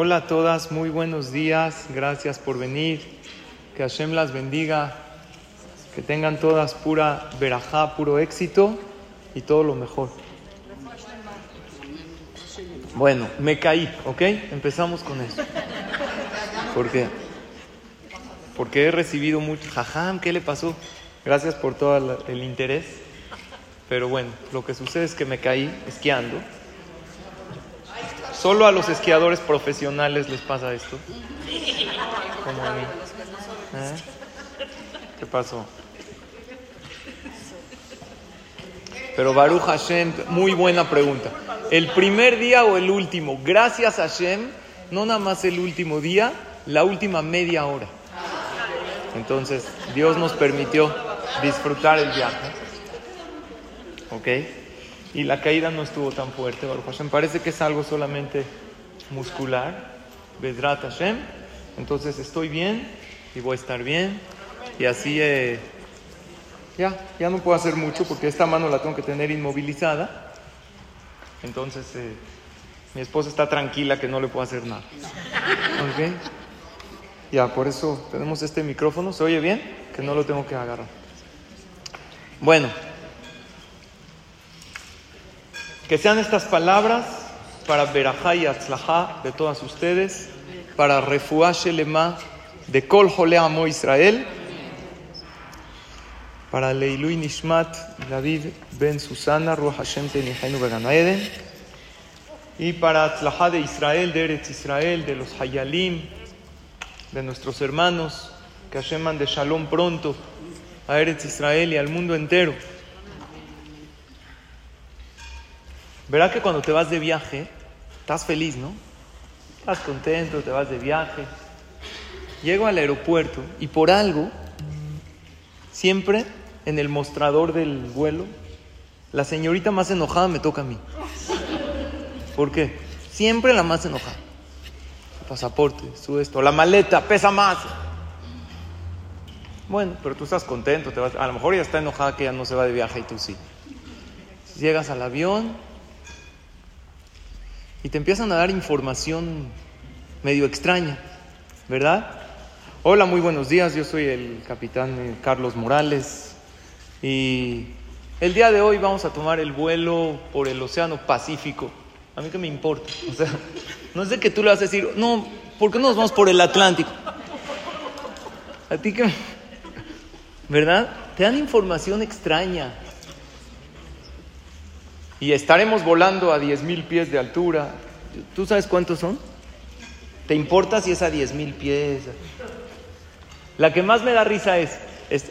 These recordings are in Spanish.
Hola a todas, muy buenos días, gracias por venir. Que Hashem las bendiga, que tengan todas pura verajá, puro éxito y todo lo mejor. Bueno, me caí, ¿ok? Empezamos con eso. ¿Por qué? Porque he recibido mucho. Jajam, ¿qué le pasó? Gracias por todo el interés. Pero bueno, lo que sucede es que me caí esquiando. Solo a los esquiadores profesionales les pasa esto. Como a mí. ¿Eh? ¿Qué pasó? Pero Baruch Hashem, muy buena pregunta. ¿El primer día o el último? Gracias a Hashem, no nada más el último día, la última media hora. Entonces, Dios nos permitió disfrutar el viaje. ¿Ok? Y la caída no estuvo tan fuerte, Baruch Hashem. Parece que es algo solamente muscular. Bedrat Hashem. Entonces estoy bien y voy a estar bien. Y así, eh, ya, ya no puedo hacer mucho porque esta mano la tengo que tener inmovilizada. Entonces, eh, mi esposa está tranquila que no le puedo hacer nada. ¿Ok? Ya, por eso tenemos este micrófono. ¿Se oye bien? Que no lo tengo que agarrar. Bueno, que sean estas palabras para Berajá y Atzlajá de todas ustedes, para Refuah Shelema de Kol Amo Israel, para Leilui Nishmat David Ben Susana, Ruach Hashem Tenihainu Beganaeden, y para Atzlajá de Israel, de Eretz Israel, de los Hayalim, de nuestros hermanos, que Hashem mande Shalom pronto a Eretz Israel y al mundo entero. Verá que cuando te vas de viaje, estás feliz, ¿no? Estás contento, te vas de viaje. Llego al aeropuerto y por algo, siempre en el mostrador del vuelo, la señorita más enojada me toca a mí. ¿Por qué? Siempre la más enojada. Su pasaporte, su esto, la maleta, pesa más. Bueno, pero tú estás contento, te vas, a lo mejor ella está enojada que ella no se va de viaje y tú sí. Llegas al avión y te empiezan a dar información medio extraña, ¿verdad? Hola, muy buenos días, yo soy el capitán Carlos Morales y el día de hoy vamos a tomar el vuelo por el Océano Pacífico. A mí que me importa, o sea, no es de que tú le vas a decir, no, ¿por qué no nos vamos por el Atlántico? A ti que... ¿verdad? Te dan información extraña. Y estaremos volando a 10.000 pies de altura. ¿Tú sabes cuántos son? ¿Te importa si es a 10.000 pies? La que más me da risa es,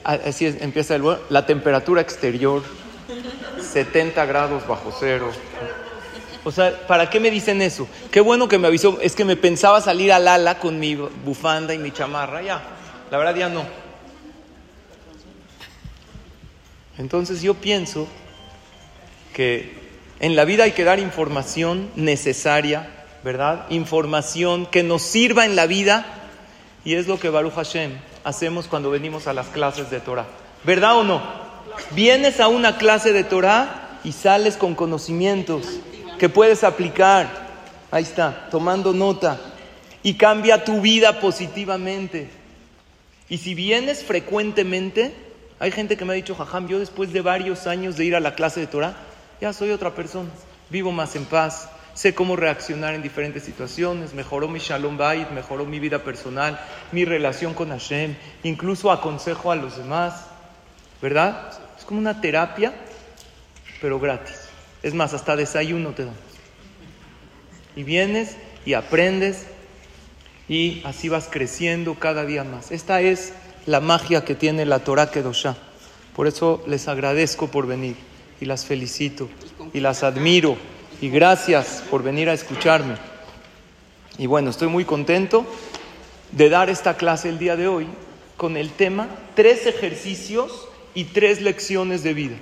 así empieza el vuelo, la temperatura exterior, 70 grados bajo cero. O sea, ¿para qué me dicen eso? Qué bueno que me avisó, es que me pensaba salir al ala con mi bufanda y mi chamarra, ya. La verdad ya no. Entonces yo pienso que en la vida hay que dar información necesaria, ¿verdad? Información que nos sirva en la vida y es lo que Baruch Hashem hacemos cuando venimos a las clases de Torah. ¿Verdad o no? Vienes a una clase de Torah y sales con conocimientos que puedes aplicar. Ahí está, tomando nota y cambia tu vida positivamente. Y si vienes frecuentemente, hay gente que me ha dicho, Jajam, yo después de varios años de ir a la clase de Torah, ya soy otra persona, vivo más en paz, sé cómo reaccionar en diferentes situaciones, mejoró mi shalom bait, mejoró mi vida personal, mi relación con Hashem, incluso aconsejo a los demás, ¿verdad? Es como una terapia, pero gratis. Es más, hasta desayuno te damos. Y vienes y aprendes y así vas creciendo cada día más. Esta es la magia que tiene la Torah Kedoshá. Por eso les agradezco por venir y las felicito y las admiro y gracias por venir a escucharme. Y bueno, estoy muy contento de dar esta clase el día de hoy con el tema tres ejercicios y tres lecciones de vida.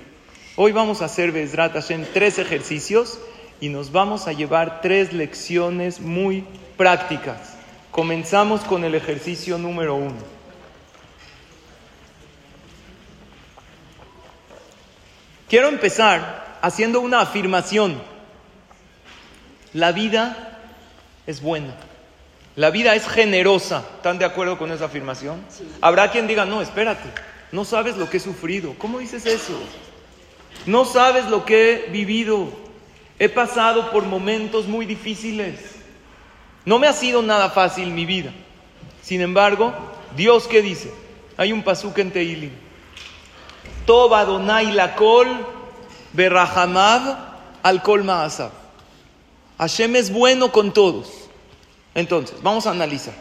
Hoy vamos a hacer Bezrat Hashem tres ejercicios y nos vamos a llevar tres lecciones muy prácticas. Comenzamos con el ejercicio número uno. Quiero empezar haciendo una afirmación. La vida es buena. La vida es generosa. ¿Están de acuerdo con esa afirmación? Habrá quien diga, no, espérate, no sabes lo que he sufrido. ¿Cómo dices eso? No sabes lo que he vivido. He pasado por momentos muy difíciles. No me ha sido nada fácil mi vida. Sin embargo, Dios qué dice? Hay un pasuk en Teilim. Toba Donai la col berrahamad al kol ma'asab. Hashem es bueno con todos. Entonces, vamos a analizar.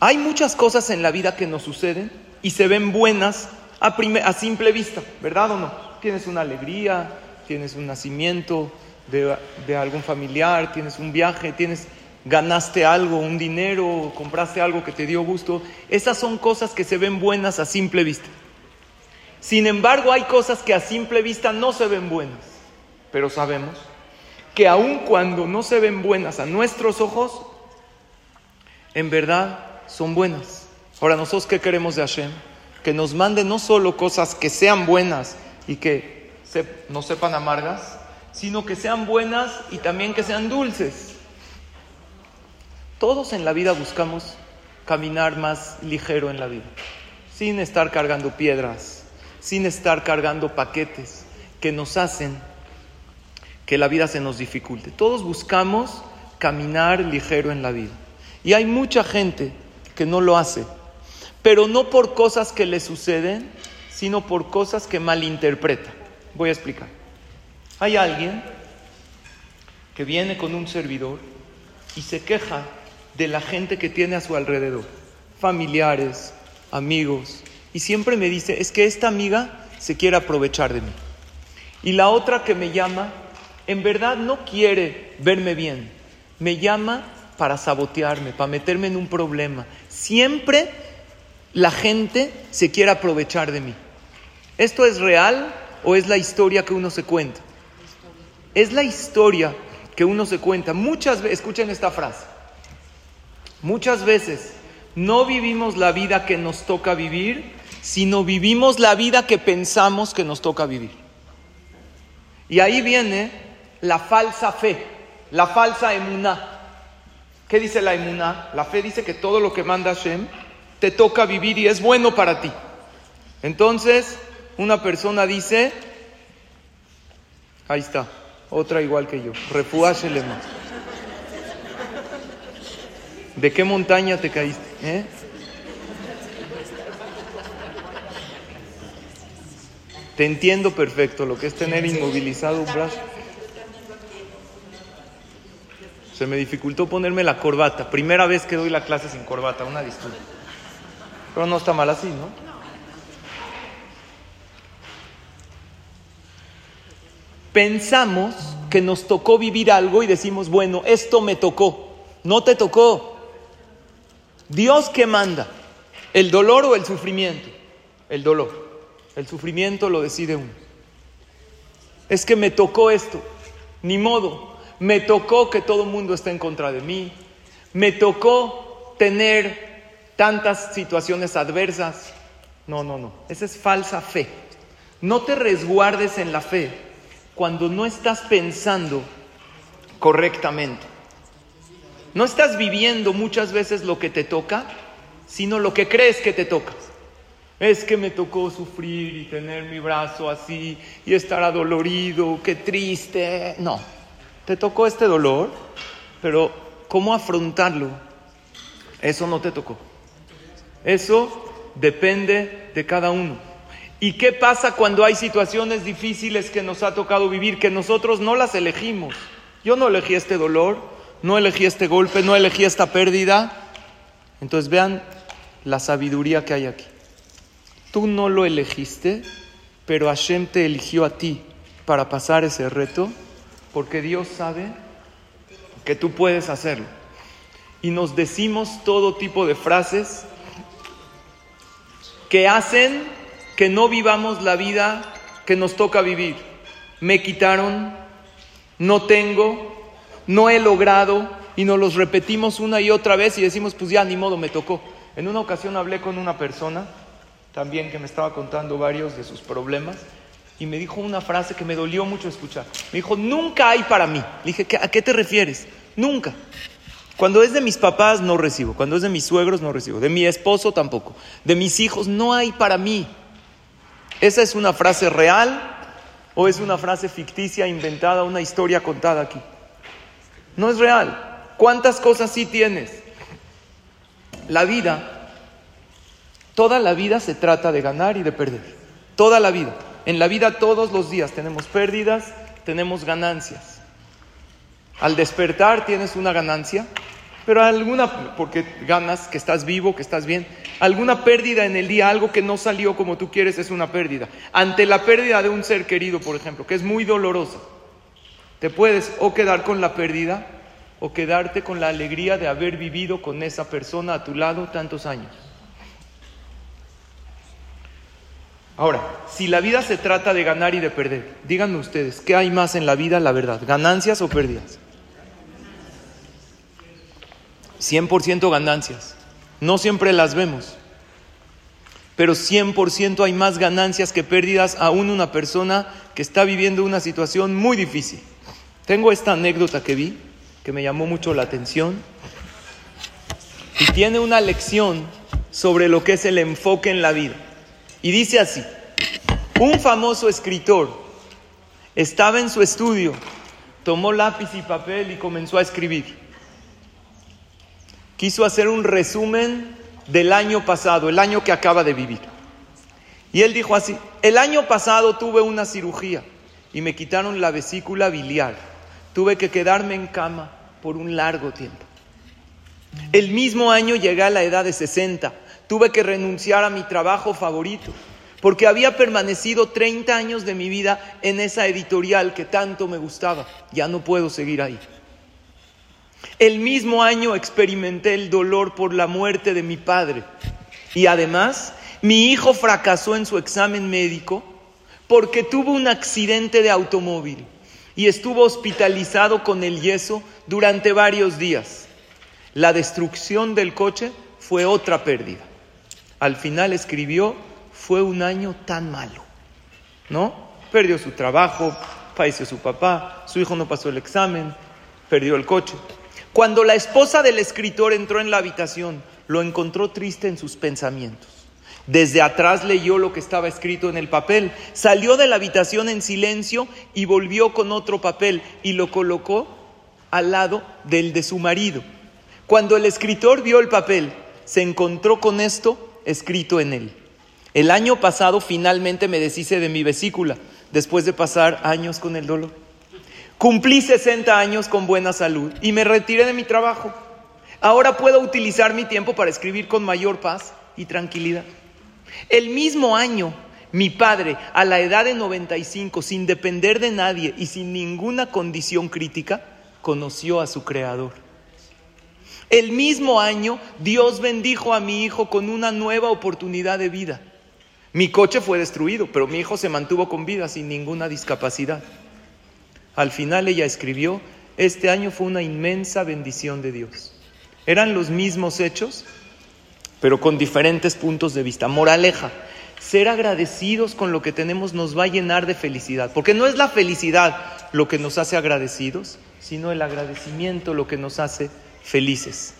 Hay muchas cosas en la vida que nos suceden y se ven buenas a, simple vista, ¿verdad o no? Tienes una alegría, tienes un nacimiento de algún familiar, tienes un viaje, tienes ganaste algo, un dinero, compraste algo que te dio gusto. Esas son cosas que se ven buenas a simple vista. Sin embargo, hay cosas que a simple vista no se ven buenas, pero sabemos que aun cuando no se ven buenas a nuestros ojos, en verdad son buenas. Ahora, nosotros qué queremos de Hashem? Que nos mande no solo cosas que sean buenas y que no sepan amargas, sino que sean buenas y también que sean dulces. Todos en la vida buscamos caminar más ligero en la vida, sin estar cargando piedras, sin estar cargando paquetes que nos hacen que la vida se nos dificulte. Todos buscamos caminar ligero en la vida. Y hay mucha gente que no lo hace, pero no por cosas que le suceden, sino por cosas que malinterpreta. Voy a explicar. Hay alguien que viene con un servidor y se queja de la gente que tiene a su alrededor, familiares, amigos, y siempre me dice, es que esta amiga se quiere aprovechar de mí. Y la otra que me llama, en verdad no quiere verme bien, me llama para sabotearme, para meterme en un problema. Siempre la gente se quiere aprovechar de mí. ¿Esto es real o es la historia que uno se cuenta? Es la historia que uno se cuenta. Muchas veces, escuchen esta frase, Muchas veces no vivimos la vida que nos toca vivir, sino vivimos la vida que pensamos que nos toca vivir. Y ahí viene la falsa fe, la falsa emuná. ¿Qué dice la emuná? La fe dice que todo lo que manda Hashem te toca vivir y es bueno para ti. Entonces, una persona dice, ahí está, otra igual que yo, más. ¿De qué montaña te caíste? Eh? Te entiendo perfecto lo que es tener inmovilizado un brazo. Se me dificultó ponerme la corbata. Primera vez que doy la clase sin corbata, una disculpa. Pero no está mal así, ¿no? Pensamos que nos tocó vivir algo y decimos, bueno, esto me tocó. No te tocó. Dios que manda, el dolor o el sufrimiento. El dolor. El sufrimiento lo decide uno. Es que me tocó esto, ni modo. Me tocó que todo el mundo esté en contra de mí. Me tocó tener tantas situaciones adversas. No, no, no. Esa es falsa fe. No te resguardes en la fe cuando no estás pensando correctamente. No estás viviendo muchas veces lo que te toca, sino lo que crees que te toca. Es que me tocó sufrir y tener mi brazo así y estar adolorido, qué triste. No, te tocó este dolor, pero ¿cómo afrontarlo? Eso no te tocó. Eso depende de cada uno. ¿Y qué pasa cuando hay situaciones difíciles que nos ha tocado vivir, que nosotros no las elegimos? Yo no elegí este dolor, no elegí este golpe, no elegí esta pérdida. Entonces vean la sabiduría que hay aquí. Tú no lo elegiste, pero Hashem te eligió a ti para pasar ese reto, porque Dios sabe que tú puedes hacerlo. Y nos decimos todo tipo de frases que hacen que no vivamos la vida que nos toca vivir. Me quitaron, no tengo, no he logrado y nos los repetimos una y otra vez y decimos, pues ya ni modo, me tocó. En una ocasión hablé con una persona también que me estaba contando varios de sus problemas y me dijo una frase que me dolió mucho escuchar. Me dijo, nunca hay para mí. Le dije, ¿a qué te refieres? Nunca. Cuando es de mis papás no recibo, cuando es de mis suegros no recibo, de mi esposo tampoco, de mis hijos no hay para mí. ¿Esa es una frase real o es una frase ficticia, inventada, una historia contada aquí? No es real. ¿Cuántas cosas sí tienes? La vida, toda la vida se trata de ganar y de perder. Toda la vida. En la vida todos los días tenemos pérdidas, tenemos ganancias. Al despertar tienes una ganancia, pero alguna, porque ganas, que estás vivo, que estás bien, alguna pérdida en el día, algo que no salió como tú quieres es una pérdida. Ante la pérdida de un ser querido, por ejemplo, que es muy dolorosa, te puedes o quedar con la pérdida o quedarte con la alegría de haber vivido con esa persona a tu lado tantos años. Ahora, si la vida se trata de ganar y de perder, díganme ustedes, ¿qué hay más en la vida, la verdad? ¿Ganancias o pérdidas? 100% ganancias. No siempre las vemos, pero 100% hay más ganancias que pérdidas aún una persona que está viviendo una situación muy difícil. Tengo esta anécdota que vi, que me llamó mucho la atención, y tiene una lección sobre lo que es el enfoque en la vida. Y dice así, un famoso escritor estaba en su estudio, tomó lápiz y papel y comenzó a escribir quiso hacer un resumen del año pasado, el año que acaba de vivir. Y él dijo así, el año pasado tuve una cirugía y me quitaron la vesícula biliar. Tuve que quedarme en cama por un largo tiempo. El mismo año llegué a la edad de 60. Tuve que renunciar a mi trabajo favorito porque había permanecido 30 años de mi vida en esa editorial que tanto me gustaba. Ya no puedo seguir ahí. El mismo año experimenté el dolor por la muerte de mi padre. Y además, mi hijo fracasó en su examen médico porque tuvo un accidente de automóvil y estuvo hospitalizado con el yeso durante varios días. La destrucción del coche fue otra pérdida. Al final escribió, fue un año tan malo. ¿No? Perdió su trabajo, falleció su papá, su hijo no pasó el examen, perdió el coche. Cuando la esposa del escritor entró en la habitación, lo encontró triste en sus pensamientos. Desde atrás leyó lo que estaba escrito en el papel, salió de la habitación en silencio y volvió con otro papel y lo colocó al lado del de su marido. Cuando el escritor vio el papel, se encontró con esto escrito en él. El año pasado finalmente me deshice de mi vesícula, después de pasar años con el dolor. Cumplí 60 años con buena salud y me retiré de mi trabajo. Ahora puedo utilizar mi tiempo para escribir con mayor paz y tranquilidad. El mismo año, mi padre, a la edad de 95, sin depender de nadie y sin ninguna condición crítica, conoció a su creador. El mismo año, Dios bendijo a mi hijo con una nueva oportunidad de vida. Mi coche fue destruido, pero mi hijo se mantuvo con vida sin ninguna discapacidad. Al final ella escribió, este año fue una inmensa bendición de Dios. Eran los mismos hechos, pero con diferentes puntos de vista. Moraleja, ser agradecidos con lo que tenemos nos va a llenar de felicidad, porque no es la felicidad lo que nos hace agradecidos, sino el agradecimiento lo que nos hace felices.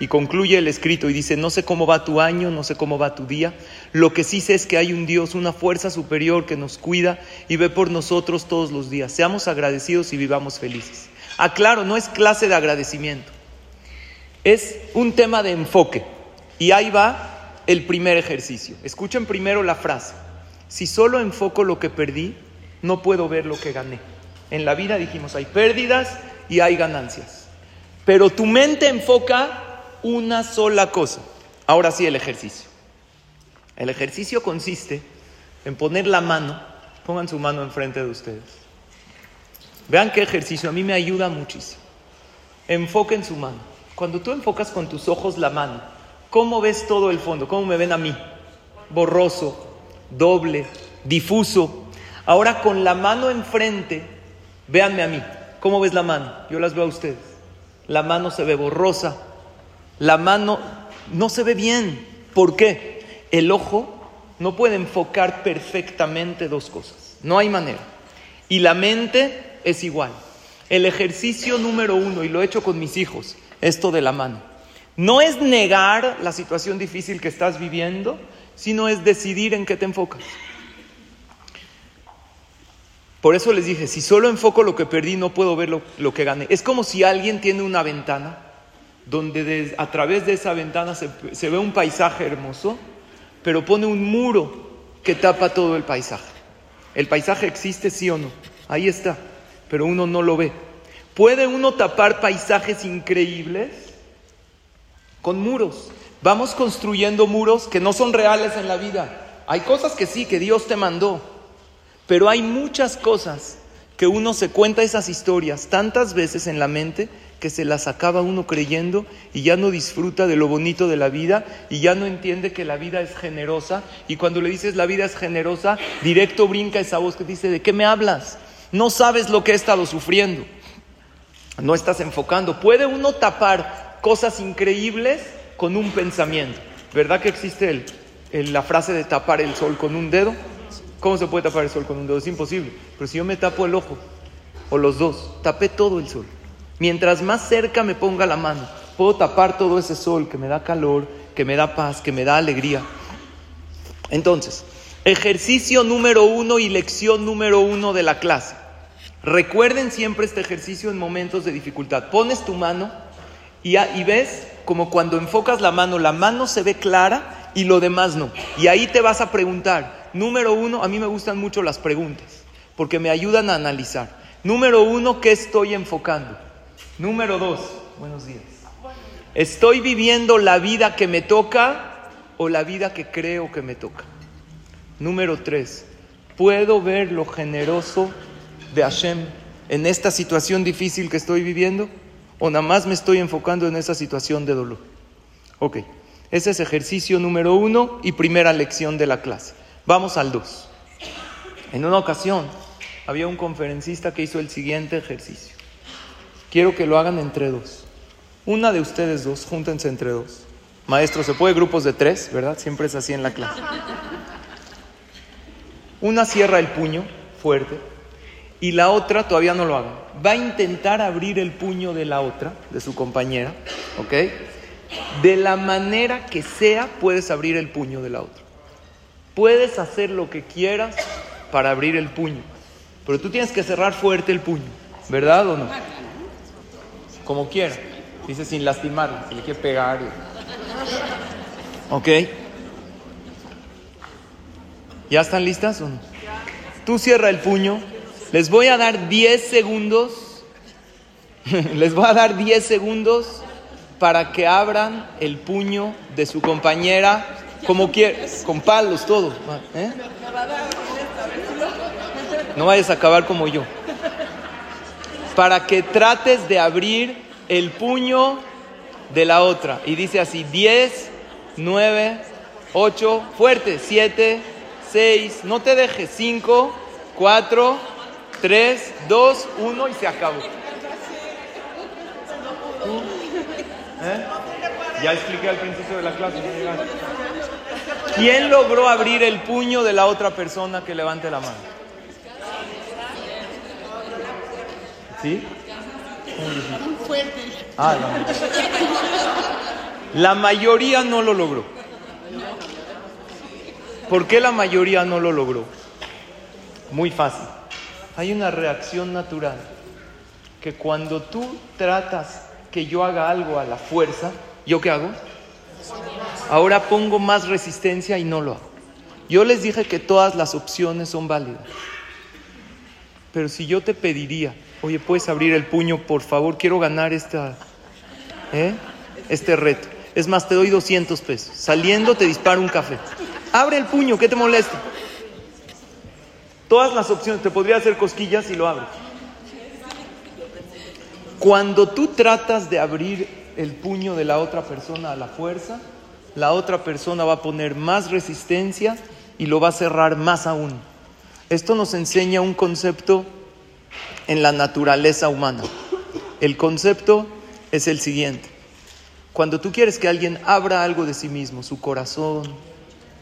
Y concluye el escrito y dice, no sé cómo va tu año, no sé cómo va tu día, lo que sí sé es que hay un Dios, una fuerza superior que nos cuida y ve por nosotros todos los días. Seamos agradecidos y vivamos felices. Aclaro, no es clase de agradecimiento, es un tema de enfoque. Y ahí va el primer ejercicio. Escuchen primero la frase. Si solo enfoco lo que perdí, no puedo ver lo que gané. En la vida dijimos, hay pérdidas y hay ganancias. Pero tu mente enfoca una sola cosa. Ahora sí el ejercicio. El ejercicio consiste en poner la mano, pongan su mano enfrente de ustedes. Vean qué ejercicio, a mí me ayuda muchísimo. Enfoquen su mano. Cuando tú enfocas con tus ojos la mano, ¿cómo ves todo el fondo? ¿Cómo me ven a mí? Borroso, doble, difuso. Ahora con la mano enfrente, véanme a mí. ¿Cómo ves la mano? Yo las veo a ustedes. La mano se ve borrosa, la mano no se ve bien. ¿Por qué? El ojo no puede enfocar perfectamente dos cosas. No hay manera. Y la mente es igual. El ejercicio número uno, y lo he hecho con mis hijos, esto de la mano, no es negar la situación difícil que estás viviendo, sino es decidir en qué te enfocas. Por eso les dije, si solo enfoco lo que perdí, no puedo ver lo, que gané. Es como si alguien tiene una ventana donde a través de esa ventana se, se ve un paisaje hermoso, pero pone un muro que tapa todo el paisaje. El paisaje existe, sí o no. Ahí está, pero uno no lo ve. ¿Puede uno tapar paisajes increíbles con muros? Vamos construyendo muros que no son reales en la vida. Hay cosas que sí, que Dios te mandó, pero hay muchas cosas que uno se cuenta esas historias tantas veces en la mente que se las acaba uno creyendo y ya no disfruta de lo bonito de la vida y ya no entiende que la vida es generosa y cuando le dices la vida es generosa, directo brinca esa voz que dice, ¿de qué me hablas? No sabes lo que he estado sufriendo. No estás enfocando. Puede uno tapar cosas increíbles con un pensamiento. ¿Verdad que existe el, la frase de tapar el sol con un dedo? ¿Cómo se puede tapar el sol con un dedo? Es imposible. Pero si yo me tapo el ojo, o los dos, tapé todo el sol. Mientras más cerca me ponga la mano, puedo tapar todo ese sol que me da calor, que me da paz, que me da alegría. Entonces, ejercicio número uno y lección número uno de la clase. Recuerden siempre este ejercicio en momentos de dificultad. Pones tu mano y, ves como cuando enfocas la mano, la mano se ve clara y lo demás no. Y ahí te vas a preguntar. Número uno, a mí me gustan mucho las preguntas porque me ayudan a analizar. Número uno, ¿qué estoy enfocando? Número dos, buenos días. ¿Estoy viviendo la vida que me toca o la vida que creo que me toca? Número tres, ¿puedo ver lo generoso de Hashem en esta situación difícil que estoy viviendo? ¿O nada más me estoy enfocando en esa situación de dolor? Ok, ese es ejercicio número uno y primera lección de la clase. Vamos al dos. En una ocasión había un conferencista que hizo el siguiente ejercicio. Quiero que lo hagan entre dos. Una de ustedes dos, júntense entre dos. Maestro, se puede grupos de tres, ¿verdad? Siempre es así en la clase. Una cierra el puño fuerte y la otra todavía no lo haga. Va a intentar abrir el puño de la otra, de su compañera, ¿ok? De la manera que sea, puedes abrir el puño de la otra. Puedes hacer lo que quieras para abrir el puño, pero tú tienes que cerrar fuerte el puño, ¿verdad o no? como quiera. Dice sin lastimarla, si le quiere pegar. ¿Ok? ¿Ya están listas o no? Tú cierra el puño. Les voy a dar 10 segundos. Les voy a dar 10 segundos para que abran el puño de su compañera como quieras, con palos, todo. ¿eh? No vayas a acabar como yo para que trates de abrir el puño de la otra. Y dice así, 10, 9, 8, fuerte, 7, 6, no te dejes, 5, 4, 3, 2, 1 y se acabó. ¿Eh? Ya expliqué al principio de la clase. ¿Quién logró abrir el puño de la otra persona que levante la mano? ¿Sí? Ah, la mayoría no lo logró. ¿Por qué la mayoría no lo logró? Muy fácil. Hay una reacción natural que cuando tú tratas que yo haga algo a la fuerza, ¿yo qué hago? Ahora pongo más resistencia y no lo hago. Yo les dije que todas las opciones son válidas. Pero si yo te pediría Oye, ¿puedes abrir el puño, por favor? Quiero ganar esta, ¿eh? este reto. Es más, te doy 200 pesos. Saliendo te disparo un café. Abre el puño, ¿qué te molesta? Todas las opciones, te podría hacer cosquillas y lo abres. Cuando tú tratas de abrir el puño de la otra persona a la fuerza, la otra persona va a poner más resistencia y lo va a cerrar más aún. Esto nos enseña un concepto en la naturaleza humana. El concepto es el siguiente. Cuando tú quieres que alguien abra algo de sí mismo, su corazón,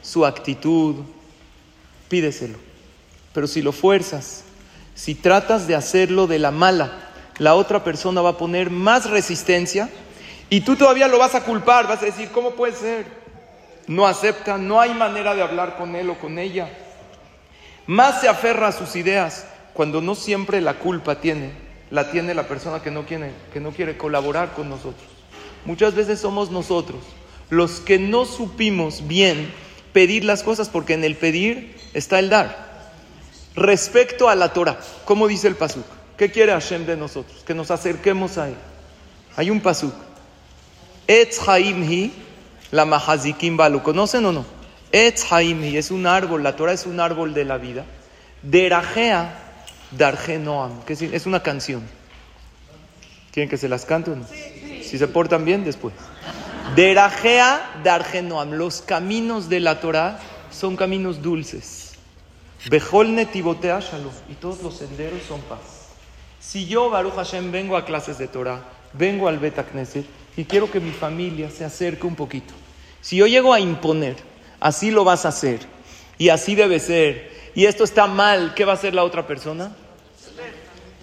su actitud, pídeselo. Pero si lo fuerzas, si tratas de hacerlo de la mala, la otra persona va a poner más resistencia y tú todavía lo vas a culpar, vas a decir, ¿cómo puede ser? No acepta, no hay manera de hablar con él o con ella. Más se aferra a sus ideas cuando no siempre la culpa tiene, la tiene la persona que no quiere, que no quiere colaborar con nosotros. Muchas veces somos nosotros los que no supimos bien pedir las cosas porque en el pedir está el dar. Respecto a la Torah, ¿cómo dice el pasuk? ¿Qué quiere Hashem de nosotros? Que nos acerquemos a él. Hay un pasuk. Etz hi, la mahazikim ¿lo conocen o no? Etz hi es un árbol, la Torah es un árbol de la vida. Derajea darje noam, que es una canción. ¿Quieren que se las cante o no? Si se portan bien, después. Derajea darje noam, los caminos de la Torah son caminos dulces. Bejol netibotea shalom, y todos los senderos son paz. Si yo, Baruch Hashem, vengo a clases de Torah, vengo al Bet Knesset, y quiero que mi familia se acerque un poquito. Si yo llego a imponer, así lo vas a hacer, y así debe ser, y esto está mal, ¿qué va a hacer la otra persona?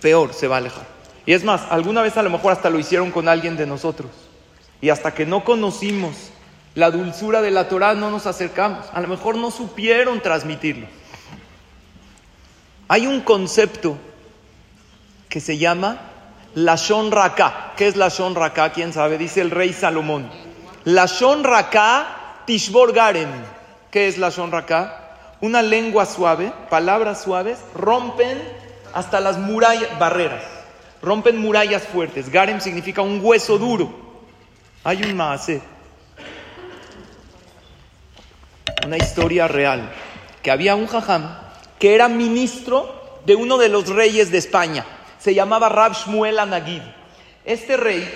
Peor, se va a alejar. Y es más, alguna vez a lo mejor hasta lo hicieron con alguien de nosotros. Y hasta que no conocimos la dulzura de la Torah no nos acercamos. A lo mejor no supieron transmitirlo. Hay un concepto que se llama Lashon Raka. ¿Qué es Lashon Raka? ¿Quién sabe? Dice el rey Salomón. Lashon Raka Tishbor Garen. ¿Qué es Lashon Raka? Una lengua suave, palabras suaves, rompen hasta las murallas, barreras. Rompen murallas fuertes. Garen significa un hueso duro. Hay un maase. Una historia real. Que había un jajam que era ministro de uno de los reyes de España se llamaba Rab Shmuel Anagid. Este rey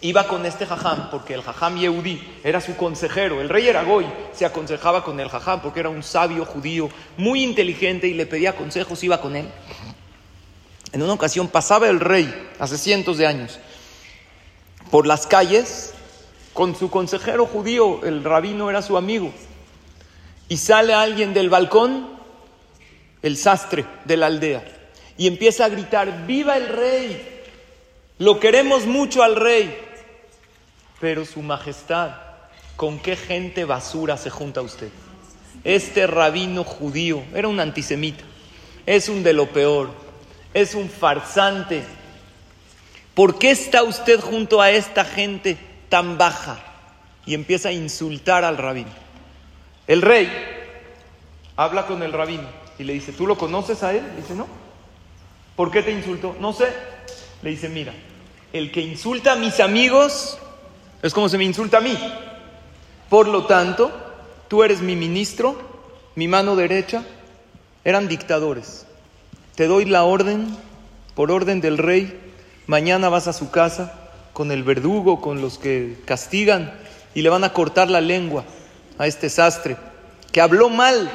iba con este jajam, porque el jajam Yehudi era su consejero. El rey era Goy, se aconsejaba con el jajam, porque era un sabio judío, muy inteligente y le pedía consejos, iba con él. En una ocasión pasaba el rey, hace cientos de años, por las calles con su consejero judío, el rabino era su amigo, y sale alguien del balcón, el sastre de la aldea y empieza a gritar, viva el rey, lo queremos mucho al rey, pero su majestad, ¿con qué gente basura se junta usted? Este rabino judío era un antisemita, es un de lo peor, es un farsante. ¿Por qué está usted junto a esta gente tan baja? Y empieza a insultar al rabino. El rey habla con el rabino y le dice, ¿tú lo conoces a él? dice, no. ¿Por qué te insultó? No sé. Le dice, mira, el que insulta a mis amigos es como se me insulta a mí. Por lo tanto, tú eres mi ministro, mi mano derecha, eran dictadores. Te doy la orden, por orden del rey, mañana vas a su casa con el verdugo, con los que castigan, y le van a cortar la lengua a este sastre que habló mal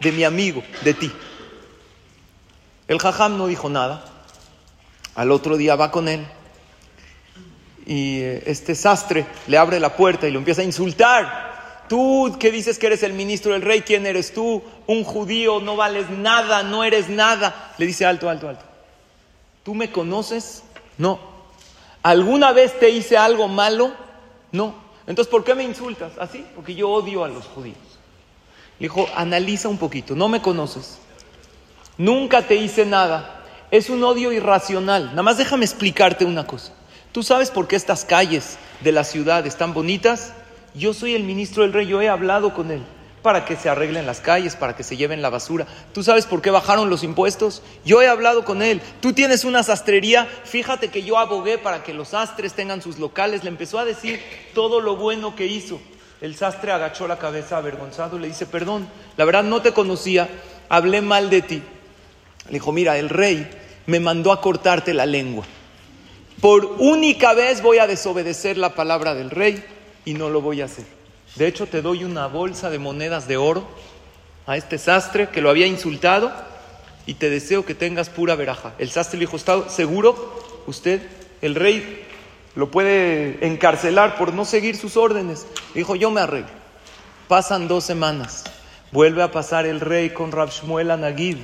de mi amigo, de ti. El jajam no dijo nada. Al otro día va con él y eh, este sastre le abre la puerta y lo empieza a insultar. Tú que dices que eres el ministro del rey, ¿quién eres tú? Un judío, no vales nada, no eres nada. Le dice alto, alto, alto. ¿Tú me conoces? No. ¿Alguna vez te hice algo malo? No. Entonces, ¿por qué me insultas? Así, porque yo odio a los judíos. Le dijo, analiza un poquito, no me conoces. Nunca te hice nada. Es un odio irracional. Nada más déjame explicarte una cosa. ¿Tú sabes por qué estas calles de la ciudad están bonitas? Yo soy el ministro del rey, yo he hablado con él para que se arreglen las calles, para que se lleven la basura. ¿Tú sabes por qué bajaron los impuestos? Yo he hablado con él. Tú tienes una sastrería, fíjate que yo abogué para que los sastres tengan sus locales. Le empezó a decir todo lo bueno que hizo. El sastre agachó la cabeza avergonzado, le dice, perdón, la verdad no te conocía, hablé mal de ti. Le dijo, mira, el rey me mandó a cortarte la lengua. Por única vez voy a desobedecer la palabra del rey y no lo voy a hacer. De hecho, te doy una bolsa de monedas de oro a este sastre que lo había insultado y te deseo que tengas pura veraja. El sastre le dijo, ¿está seguro? Usted, el rey, lo puede encarcelar por no seguir sus órdenes. dijo, yo me arreglo. Pasan dos semanas. Vuelve a pasar el rey con Rab Shmuel Anagid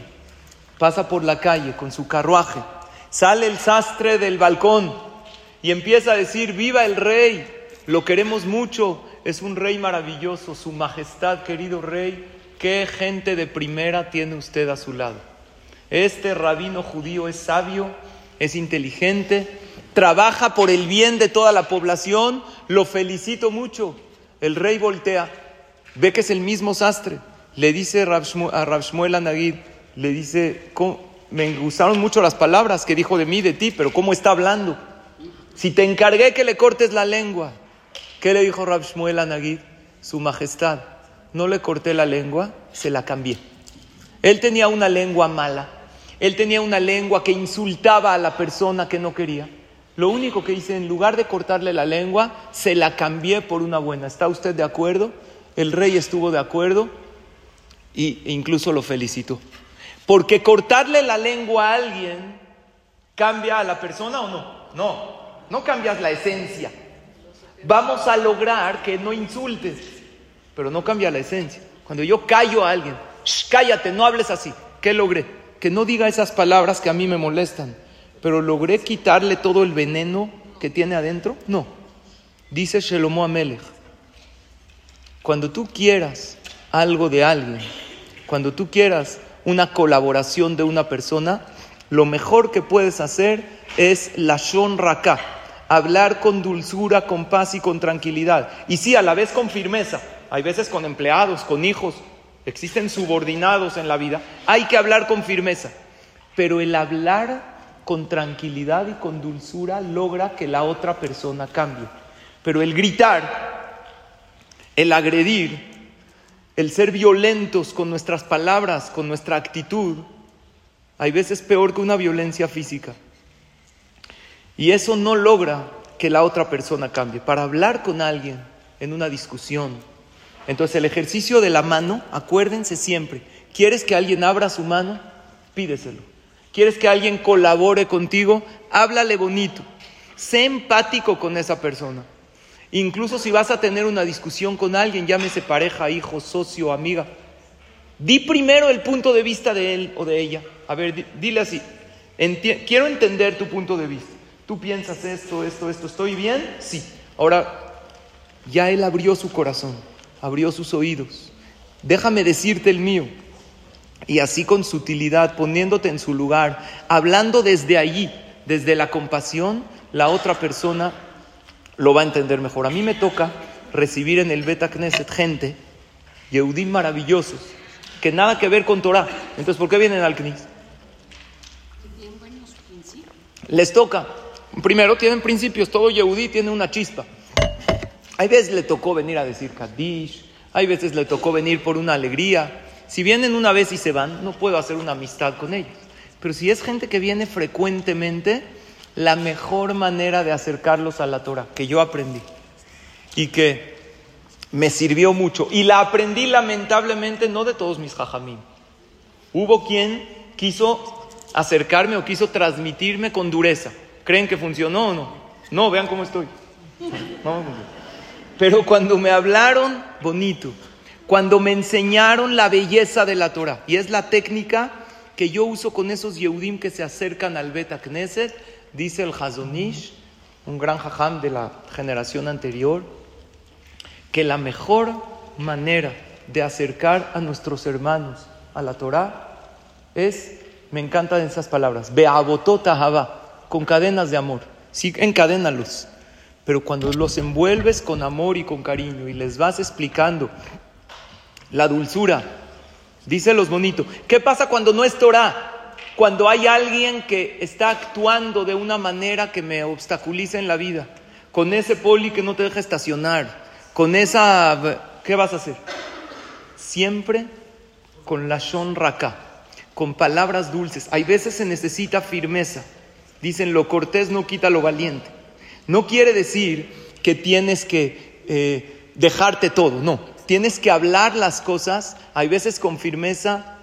pasa por la calle con su carruaje, Sale el sastre del balcón y empieza a decir, viva el rey, lo queremos mucho, es un rey maravilloso, su majestad, querido rey, qué gente de primera tiene usted a su lado. Este rabino judío es sabio, es inteligente, trabaja por el bien de toda la población, lo felicito mucho. El rey voltea, ve que es el mismo sastre, le dice a Rav Shmuel Anagid, le dice, me gustaron mucho las palabras que dijo de mí, de ti, pero ¿cómo está hablando? Si te encargué que le cortes la lengua, ¿qué le dijo Rav Shmuel Anagid? Su majestad, no le corté la lengua, se la cambié. Él tenía una lengua mala, él tenía una lengua que insultaba a la persona que no quería. Lo único que hice, en lugar de cortarle la lengua, se la cambié por una buena. ¿Está usted de acuerdo? El rey estuvo de acuerdo e incluso lo felicitó. Porque cortarle la lengua a alguien cambia a la persona o no? No, no cambias la esencia. Vamos a lograr que no insultes, pero no cambia la esencia. Cuando yo callo a alguien, cállate, no hables así. ¿Qué logré? Que no diga esas palabras que a mí me molestan, pero logré quitarle todo el veneno que tiene adentro. No. Dice Shelomo Amelech, cuando tú quieras algo de alguien, cuando tú quieras una colaboración de una persona, lo mejor que puedes hacer es la shon raka, hablar con dulzura, con paz y con tranquilidad. Y sí, a la vez con firmeza. Hay veces con empleados, con hijos, existen subordinados en la vida. Hay que hablar con firmeza. Pero el hablar con tranquilidad y con dulzura logra que la otra persona cambie. Pero el gritar, el agredir, el ser violentos con nuestras palabras, con nuestra actitud, hay veces peor que una violencia física. Y eso no logra que la otra persona cambie. Para hablar con alguien en una discusión. Entonces el ejercicio de la mano, acuérdense siempre, ¿quieres que alguien abra su mano? Pídeselo. ¿Quieres que alguien colabore contigo? Háblale bonito. Sé empático con esa persona. Incluso si vas a tener una discusión con alguien, llámese pareja, hijo, socio, amiga, di primero el punto de vista de él o de ella. A ver, dile así, quiero entender tu punto de vista. Tú piensas esto, esto, esto, ¿estoy bien? Sí. Ahora, ya él abrió su corazón, abrió sus oídos. Déjame decirte el mío. Y así con sutilidad, poniéndote en su lugar, hablando desde allí, desde la compasión, la otra persona lo va a entender mejor. A mí me toca recibir en el Beta Knesset gente, Yehudim maravillosos, que nada que ver con Torah. Entonces, ¿por qué vienen al Knis? Les toca. Primero, tienen principios. Todo Yehudí tiene una chispa. Hay veces le tocó venir a decir Kaddish, hay veces le tocó venir por una alegría. Si vienen una vez y se van, no puedo hacer una amistad con ellos. Pero si es gente que viene frecuentemente, la mejor manera de acercarlos a la Torah, que yo aprendí y que me sirvió mucho. Y la aprendí lamentablemente no de todos mis jajamín. Hubo quien quiso acercarme o quiso transmitirme con dureza. ¿Creen que funcionó o no? No, vean cómo estoy. Pero cuando me hablaron bonito, cuando me enseñaron la belleza de la Torah, y es la técnica que yo uso con esos Yehudim que se acercan al Bet Knesset, Dice el Hazonish, un gran jajam de la generación anterior, que la mejor manera de acercar a nuestros hermanos a la Torah es, me encantan esas palabras, Be'abototahaba, con cadenas de amor. Sí, encadénalos. Pero cuando los envuelves con amor y con cariño y les vas explicando la dulzura, dice los bonitos, ¿qué pasa cuando no es Torah? cuando hay alguien que está actuando de una manera que me obstaculiza en la vida, con ese poli que no te deja estacionar, con esa... ¿Qué vas a hacer? Siempre con la shonraka, con palabras dulces. Hay veces se necesita firmeza. Dicen, lo cortés no quita lo valiente. No quiere decir que tienes que eh, dejarte todo, no. Tienes que hablar las cosas, hay veces con firmeza,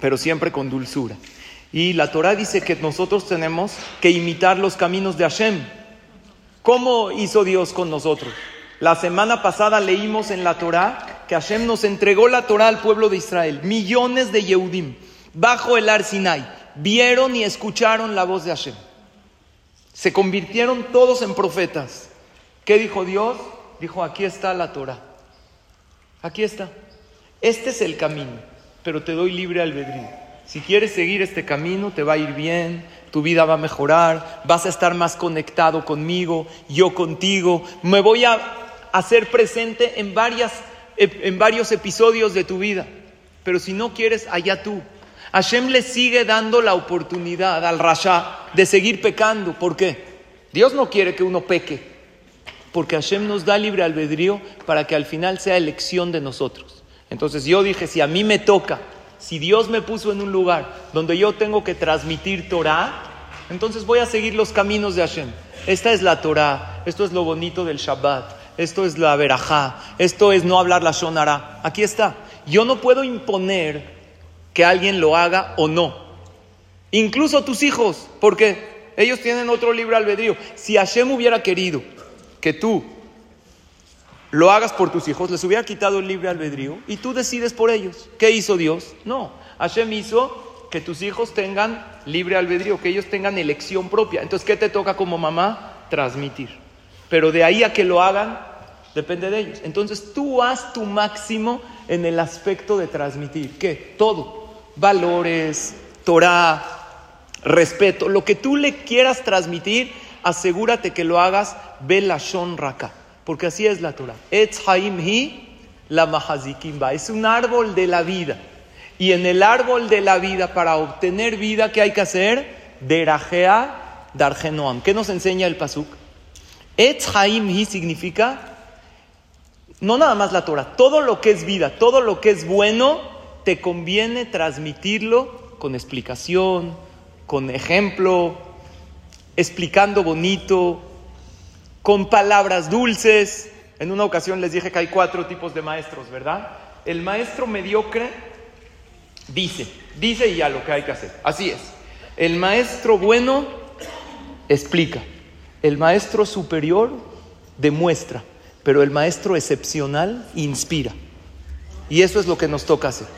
pero siempre con dulzura. Y la Torah dice que nosotros tenemos que imitar los caminos de Hashem. ¿Cómo hizo Dios con nosotros? La semana pasada leímos en la Torah que Hashem nos entregó la Torah al pueblo de Israel, millones de Yehudim, bajo el Ar Sinai. vieron y escucharon la voz de Hashem. Se convirtieron todos en profetas. ¿Qué dijo Dios? Dijo, aquí está la Torah. Aquí está. Este es el camino, pero te doy libre albedrío. Si quieres seguir este camino, te va a ir bien, tu vida va a mejorar, vas a estar más conectado conmigo, yo contigo. Me voy a hacer presente en, varios episodios de tu vida. Pero si no quieres, allá tú. Hashem le sigue dando la oportunidad al Rasha de seguir pecando. ¿Por qué? Dios no quiere que uno peque porque Hashem nos da libre albedrío para que al final sea elección de nosotros. Entonces yo dije, si a mí me toca, si Dios me puso en un lugar donde yo tengo que transmitir Torah, entonces voy a seguir los caminos de Hashem. Esta es la Torah, esto es lo bonito del Shabbat, esto es la verajá, esto es no hablar la Shonara. Aquí está. Yo no puedo imponer que alguien lo haga o no. Incluso tus hijos, porque ellos tienen otro libre albedrío. Si Hashem hubiera querido que tú lo hagas por tus hijos, les hubiera quitado el libre albedrío y tú decides por ellos. ¿Qué hizo Dios? No, Hashem hizo que tus hijos tengan libre albedrío, que ellos tengan elección propia. Entonces, ¿qué te toca como mamá? Transmitir. Pero de ahí a que lo hagan, depende de ellos. Entonces, tú haz tu máximo en el aspecto de transmitir. ¿Qué? Todo. Valores, Torah, respeto, lo que tú le quieras transmitir asegúrate que lo hagas belashon raka, porque así es la Torah. Etz haim hi la mahazikimba, es un árbol de la vida. Y en el árbol de la vida, para obtener vida, ¿qué hay que hacer? Derajea dargenoam. ¿Qué nos enseña el pasuk? Etz haim hi significa no nada más la Torah, todo lo que es vida, todo lo que es bueno, te conviene transmitirlo con explicación, con ejemplo, explicando bonito, con palabras dulces. En una ocasión les dije que hay cuatro tipos de maestros, ¿verdad? El maestro mediocre dice, dice ya lo que hay que hacer. Así es. El maestro bueno explica. El maestro superior demuestra. Pero el maestro excepcional inspira. Y eso es lo que nos toca hacer.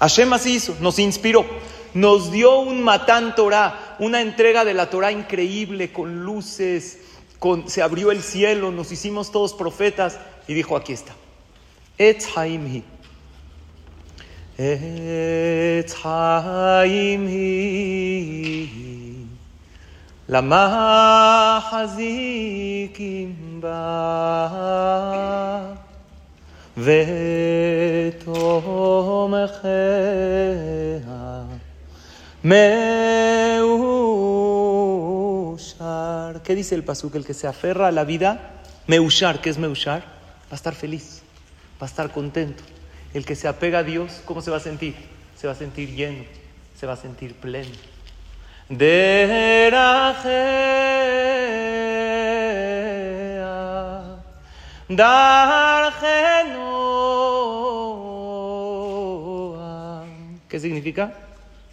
Hashem así hizo, nos inspiró nos dio un Matán Torah, una entrega de la Torah increíble, con luces, con, se abrió el cielo, nos hicimos todos profetas y dijo, aquí está. Etz haim Etz haim La mahazikim ba Meushar. ¿Qué dice el pasuk? El que se aferra a la vida, Meushar, ¿qué es Meushar? Va a estar feliz, va a estar contento. El que se apega a Dios, ¿cómo se va a sentir? Se va a sentir lleno, se va a sentir pleno. ¿Qué significa?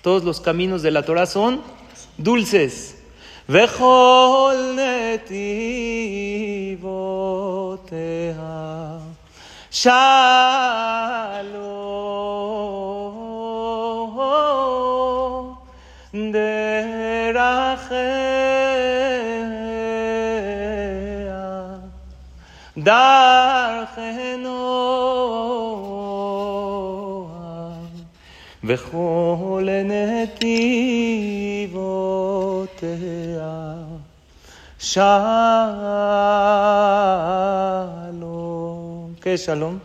Todos los caminos de la Torah son dulces. וכל נתיבותיה shalom. ¿Qué es shalom?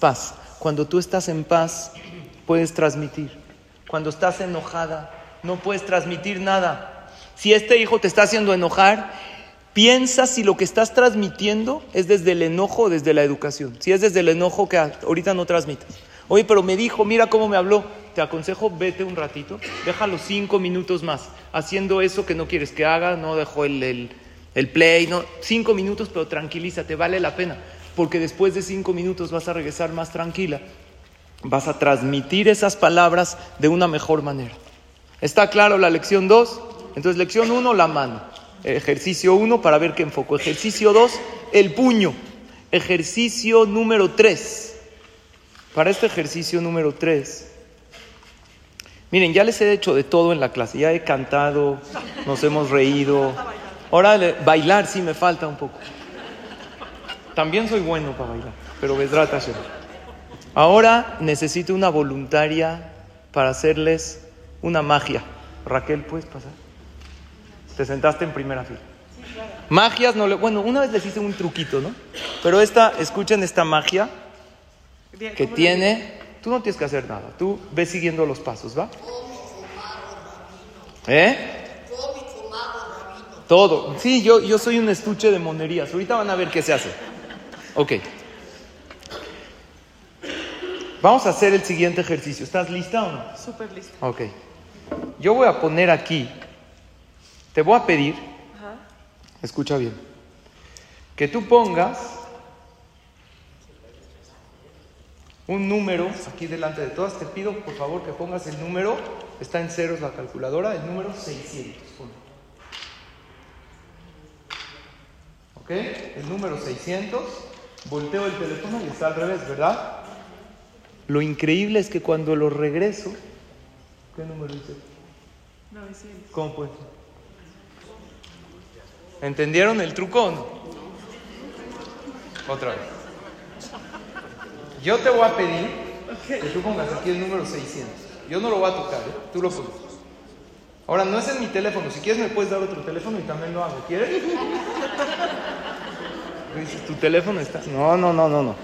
Paz. Cuando tú estás en paz, puedes transmitir. Cuando estás enojada, no puedes transmitir nada. Si este hijo te está haciendo enojar, piensa si lo que estás transmitiendo es desde el enojo o desde la educación. Si es desde el enojo que ahorita no transmitas. Oye, pero me dijo, mira cómo me habló. Te aconsejo, vete un ratito, déjalo cinco minutos más, haciendo eso que no quieres que haga, no dejo el, el, play, no, cinco minutos, pero tranquilízate, vale la pena, porque después de cinco minutos vas a regresar más tranquila, vas a transmitir esas palabras de una mejor manera. ¿Está claro la lección 2? Entonces, lección 1, la mano. Ejercicio 1 para ver qué enfoco. Ejercicio 2, el puño. Ejercicio número 3. Para este ejercicio número 3, Miren, ya les he hecho de todo en la clase. Ya he cantado, nos hemos reído. Ahora bailar sí me falta un poco. También soy bueno para bailar, pero Vedrata Ahora necesito una voluntaria para hacerles una magia. Raquel, ¿puedes pasar? Te sentaste en primera fila. Magias no le... Bueno, una vez les hice un truquito, ¿no? Pero esta, escuchen esta magia que tiene... Tú no tienes que hacer nada. Tú ves siguiendo los pasos, ¿va? ¿Eh? Todo. Sí, yo, yo soy un estuche de monerías. Ahorita van a ver qué se hace. Ok. Vamos a hacer el siguiente ejercicio. ¿Estás lista o no? Súper lista. Ok. Yo voy a poner aquí, te voy a pedir, escucha bien, que tú pongas un número aquí delante de todas. Te pido por favor que pongas el número, está en ceros la calculadora, el número 600. ¿Ok? El número 600. Volteo el teléfono y está al revés, ¿verdad? Lo increíble es que cuando lo regreso, ¿qué número dice? 900. ¿Cómo pues? ¿Entendieron el truco o no? Otra vez. Yo te voy a pedir que tú pongas aquí el número 600. Yo no lo voy a tocar, ¿eh? tú lo pones. Ahora, no es en mi teléfono. Si quieres, me puedes dar otro teléfono y también lo hago. ¿Quieres? Dices, tu teléfono está. No, no, no, no, no.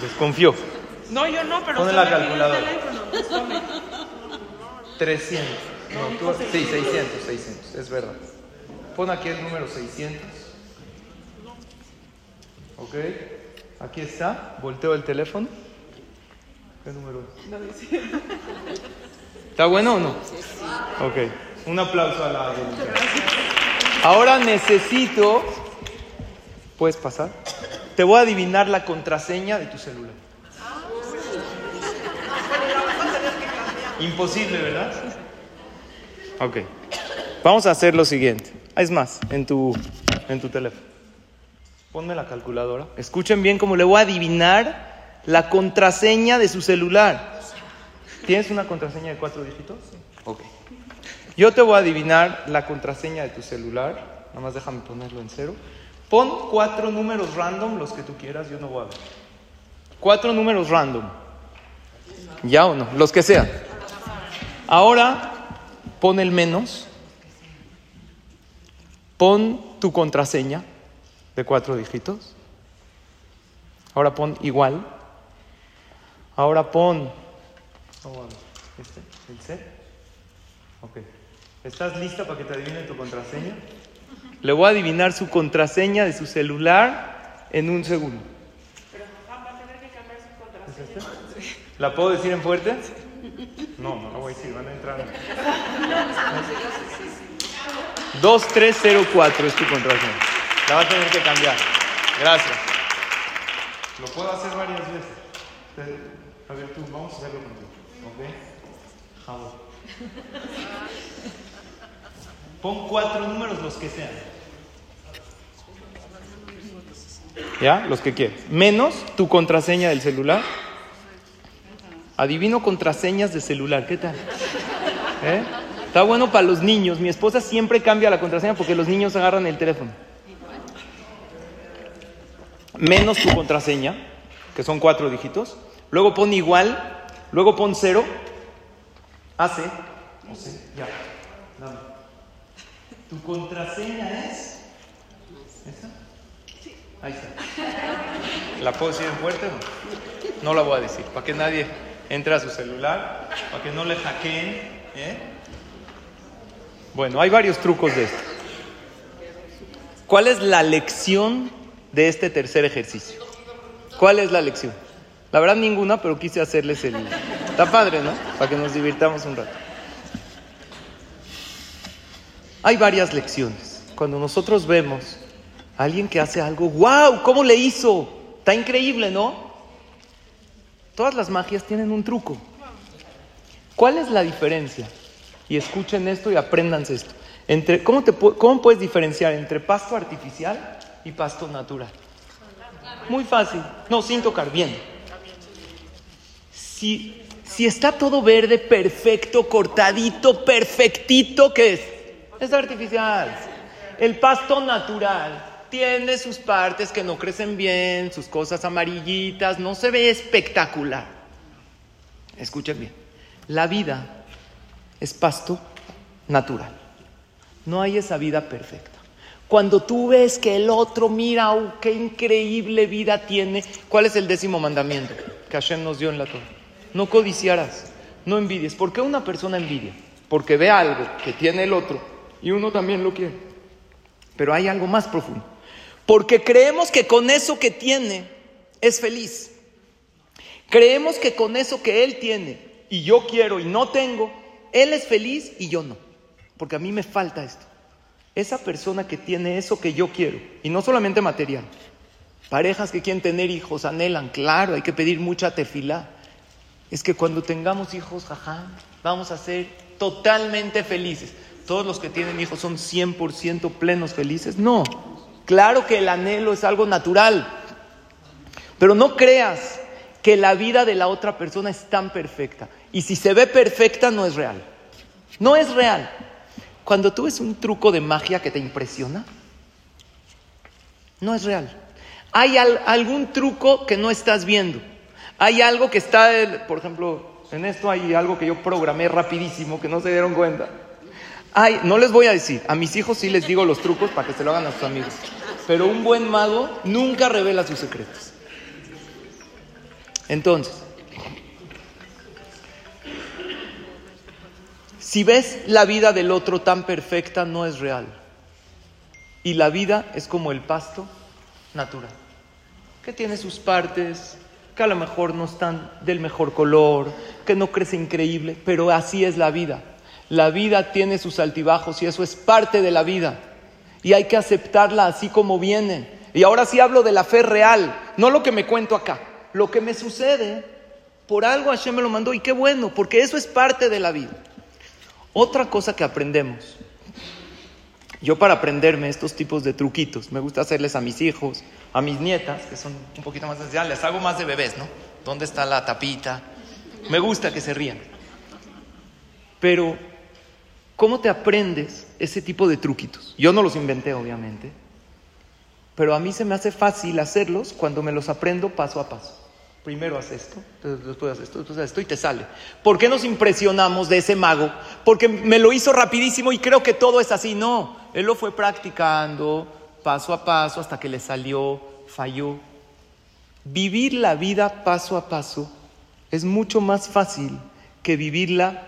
Desconfió. No, yo no, pero. Pon la calculadora. 300. No, sí, 600, 600, es verdad. Pon aquí el número 600. Ok. Aquí está. Volteo el teléfono. ¿Qué número es? ¿Está bueno o no? Ok. Un aplauso a la Ahora necesito. ¿Puedes pasar? Te voy a adivinar la contraseña de tu celular. Imposible, ¿verdad? Ok. Vamos a hacer lo siguiente. Es más, en tu, en tu teléfono. Ponme la calculadora. Escuchen bien cómo le voy a adivinar la contraseña de su celular. ¿Tienes una contraseña de cuatro dígitos? Ok. Yo te voy a adivinar la contraseña de tu celular. Nada más déjame ponerlo en cero. Pon cuatro números random, los que tú quieras, yo no voy a ver. Cuatro números random. ¿Ya o no? Los que sean. Ahora pon el menos. Pon tu contraseña de cuatro dígitos. Ahora pon igual. Ahora pon. Este, el C. Ok. ¿Estás lista para que te adivine tu contraseña? Le voy a adivinar su contraseña de su celular en un segundo. Pero va a tener que cambiar su contraseña. ¿La puedo decir en fuerte? No, no la voy a decir, van a entrar. 2304 es tu contraseña. La va a tener que cambiar. Gracias. Lo puedo hacer varias veces. A ver, tú, vamos a hacerlo contigo. ¿Ok? Jabón. Pon cuatro números los que sean. ¿Ya? Los que quieres. Menos tu contraseña del celular. Adivino contraseñas de celular. ¿Qué tal? ¿Eh? Está bueno para los niños. Mi esposa siempre cambia la contraseña porque los niños agarran el teléfono. Menos tu contraseña, que son cuatro dígitos. Luego pon igual. Luego pon cero. Hace. Ya. Dame. Tu contraseña es. ¿Esta? Ahí está. ¿La puedo decir en fuerte? No? no la voy a decir. Para que nadie entre a su celular. Para que no le hackeen. ¿eh? Bueno, hay varios trucos de esto. ¿Cuál es la lección de este tercer ejercicio? ¿Cuál es la lección? La verdad ninguna, pero quise hacerles el... Está padre, ¿no? Para que nos divirtamos un rato. Hay varias lecciones. Cuando nosotros vemos a alguien que hace algo, wow, ¿cómo le hizo? Está increíble, ¿no? Todas las magias tienen un truco. ¿Cuál es la diferencia? Y escuchen esto y apréndanse esto. ¿cómo, te, ¿Cómo puedes diferenciar entre pasto artificial y pasto natural? Muy fácil. No, sin tocar, bien. Si Si está todo verde, perfecto, cortadito, perfectito, ¿qué es? Es artificial. El pasto natural tiene sus partes que no crecen bien, sus cosas amarillitas, no se ve espectacular. Escuchen bien, la vida es pasto natural. No hay esa vida perfecta. Cuando tú ves que el otro, mira, oh, qué increíble vida tiene, ¿cuál es el décimo mandamiento que Hashem nos dio en la Torah? No codiciarás, no envidies. ¿Por qué una persona envidia? Porque ve algo que tiene el otro y uno también lo quiere. Pero hay algo más profundo. Porque creemos que con eso que tiene es feliz. Creemos que con eso que él tiene y yo quiero y no tengo, él es feliz y yo no. Porque a mí me falta esto. Esa persona que tiene eso que yo quiero, y no solamente material. Parejas que quieren tener hijos anhelan, claro, hay que pedir mucha tefilá. Es que cuando tengamos hijos, jajá, vamos a ser totalmente felices. ¿Todos los que tienen hijos son 100% plenos felices? No, Claro que el anhelo es algo natural, pero no creas que la vida de la otra persona es tan perfecta. Y si se ve perfecta, no es real. No es real. Cuando tú ves un truco de magia que te impresiona, no es real. Hay algún truco que no estás viendo. Hay algo que está, por ejemplo, en esto hay algo que yo programé rapidísimo que no se dieron cuenta. Ay, no les voy a decir, a mis hijos sí les digo los trucos para que se lo hagan a sus amigos. Pero un buen mago nunca revela sus secretos. Entonces, si ves la vida del otro tan perfecta, no es real. Y la vida es como el pasto natural, que tiene sus partes, que a lo mejor no están del mejor color, que no crece increíble, pero así es la vida. La vida tiene sus altibajos y eso es parte de la vida. Y hay que aceptarla así como viene. Y ahora sí hablo de la fe real, no lo que me cuento acá, lo que me sucede. Por algo Hashem me lo mandó y qué bueno, porque eso es parte de la vida. Otra cosa que aprendemos. Yo para aprenderme estos tipos de truquitos, me gusta hacerles a mis hijos, a mis nietas, que son un poquito más especiales, les hago más de bebés, ¿no? ¿Dónde está la tapita? Me gusta que se rían. Pero ¿Cómo te aprendes ese tipo de truquitos? Yo no los inventé, obviamente, pero a mí se me hace fácil hacerlos cuando me los aprendo paso a paso. Primero haz esto, después haz esto, después haz esto y te sale. ¿Por qué nos impresionamos de ese mago? Porque me lo hizo rapidísimo y creo que todo es así. No, él lo fue practicando paso a paso hasta que le salió, falló. Vivir la vida paso a paso es mucho más fácil que vivirla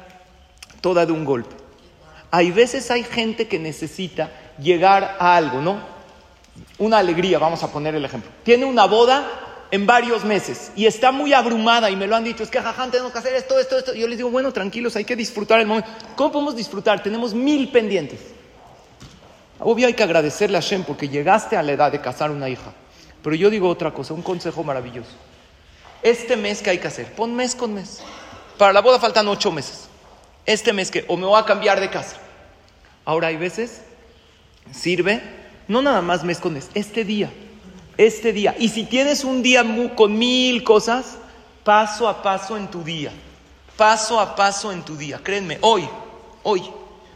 toda de un golpe. Hay veces hay gente que necesita llegar a algo, ¿no? Una alegría, vamos a poner el ejemplo. Tiene una boda en varios meses y está muy abrumada y me lo han dicho, es que jaján, tenemos que hacer esto, esto, esto. yo les digo, bueno, tranquilos, hay que disfrutar el momento. ¿Cómo podemos disfrutar? Tenemos mil pendientes. Obvio hay que agradecerle a Shem porque llegaste a la edad de casar una hija. Pero yo digo otra cosa, un consejo maravilloso. Este mes, ¿qué hay que hacer? Pon mes con mes. Para la boda faltan ocho meses. Este mes que, o me voy a cambiar de casa, Ahora hay veces, sirve, no nada más mes con mes, este día, este día. Y si tienes un día con mil cosas, paso a paso en tu día, paso a paso en tu día. Créanme, hoy, hoy,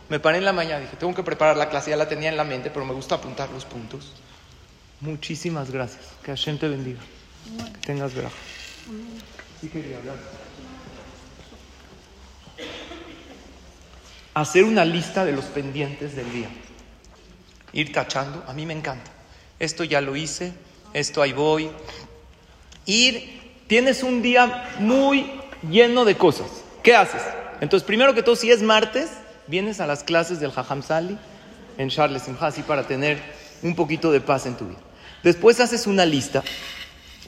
me paré en la mañana, dije, tengo que preparar la clase, ya la tenía en la mente, pero me gusta apuntar los puntos. Muchísimas gracias. Que Hashem te bendiga. Que tengas gracia. Sí quería hablar. hacer una lista de los pendientes del día. Ir tachando, a mí me encanta. Esto ya lo hice, esto ahí voy. Ir, tienes un día muy lleno de cosas. ¿Qué haces? Entonces, primero que todo, si es martes, vienes a las clases del Jajam Sali en Charles Simhasi para tener un poquito de paz en tu vida. Después haces una lista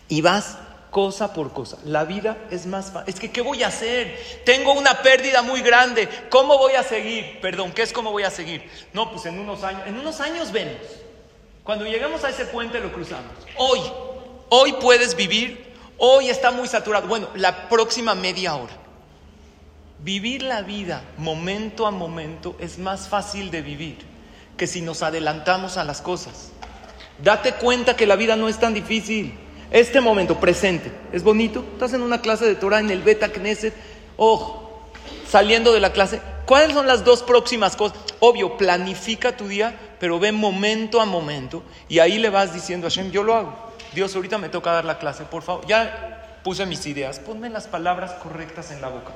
y vas cosa por cosa. La vida es más fácil. Es que, ¿qué voy a hacer? Tengo una pérdida muy grande. ¿Cómo voy a seguir? Perdón, ¿qué es cómo voy a seguir? No, pues en unos años, en unos años vemos. Cuando llegamos a ese puente lo cruzamos. Hoy, hoy puedes vivir, hoy está muy saturado. Bueno, la próxima media hora. Vivir la vida momento a momento es más fácil de vivir que si nos adelantamos a las cosas. Date cuenta que la vida no es tan difícil. Este momento presente, ¿es bonito? Estás en una clase de Torah en el Beta Knesset. Ojo, saliendo de la clase, ¿cuáles son las dos próximas cosas? Obvio, planifica tu día, pero ve momento a momento y ahí le vas diciendo a Hashem, yo lo hago. Dios, ahorita me toca dar la clase, por favor. Ya puse mis ideas, ponme las palabras correctas en la boca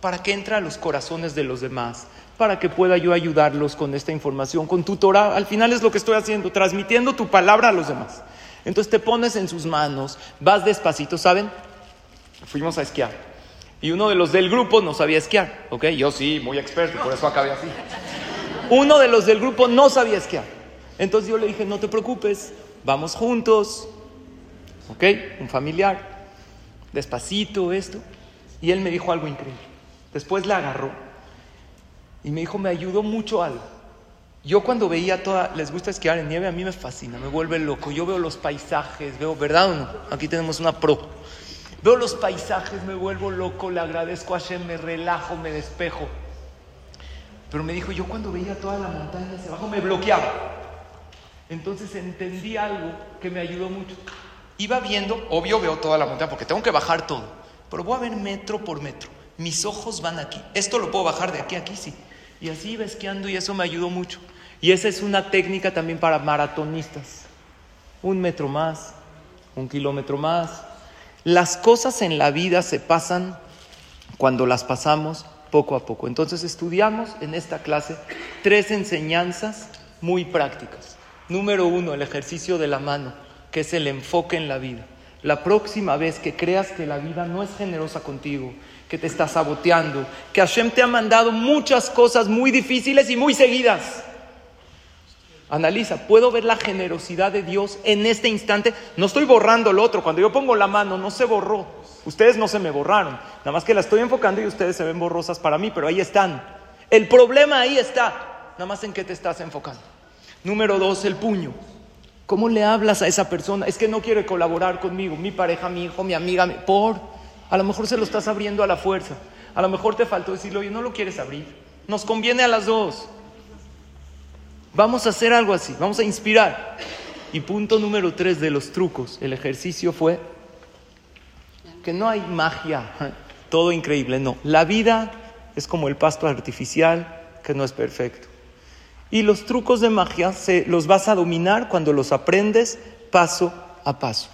para que entre a los corazones de los demás, para que pueda yo ayudarlos con esta información, con tu Torah. Al final es lo que estoy haciendo, transmitiendo tu palabra a los demás. Entonces te pones en sus manos, vas despacito, ¿saben? Fuimos a esquiar. Y uno de los del grupo no sabía esquiar, ¿ok? Yo sí, muy experto, por eso acabé así. Uno de los del grupo no sabía esquiar. Entonces yo le dije, no te preocupes, vamos juntos, ¿ok? Un familiar, despacito, esto. Y él me dijo algo increíble. Después le agarró y me dijo, me ayudó mucho algo. Yo cuando veía toda, les gusta esquiar en nieve, a mí me fascina, me vuelve loco. Yo veo los paisajes, veo, ¿verdad o no? Aquí tenemos una pro. Veo los paisajes, me vuelvo loco, le agradezco a Hashem, me relajo, me despejo. Pero me dijo, yo cuando veía toda la montaña hacia abajo me bloqueaba. Entonces entendí algo que me ayudó mucho. Iba viendo, obvio veo toda la montaña porque tengo que bajar todo, pero voy a ver metro por metro. Mis ojos van aquí. Esto lo puedo bajar de aquí a aquí, sí. Y así iba esquiando y eso me ayudó mucho. Y esa es una técnica también para maratonistas. Un metro más, un kilómetro más. Las cosas en la vida se pasan cuando las pasamos poco a poco. Entonces estudiamos en esta clase tres enseñanzas muy prácticas. Número uno, el ejercicio de la mano, que es el enfoque en la vida. La próxima vez que creas que la vida no es generosa contigo, que te está saboteando, que Hashem te ha mandado muchas cosas muy difíciles y muy seguidas, Analiza, ¿puedo ver la generosidad de Dios en este instante? No estoy borrando lo otro. Cuando yo pongo la mano, no se borró. Ustedes no se me borraron. Nada más que la estoy enfocando y ustedes se ven borrosas para mí, pero ahí están. El problema ahí está. Nada más en qué te estás enfocando. Número dos, el puño. ¿Cómo le hablas a esa persona? Es que no quiere colaborar conmigo, mi pareja, mi hijo, mi amiga, por. A lo mejor se lo estás abriendo a la fuerza. A lo mejor te faltó decirle, oye, no lo quieres abrir. Nos conviene a las dos. Vamos a hacer algo así, vamos a inspirar. Y punto número tres de los trucos, el ejercicio fue que no hay magia, todo increíble, no. La vida es como el pasto artificial que no es perfecto. Y los trucos de magia los vas a dominar cuando los aprendes paso a paso.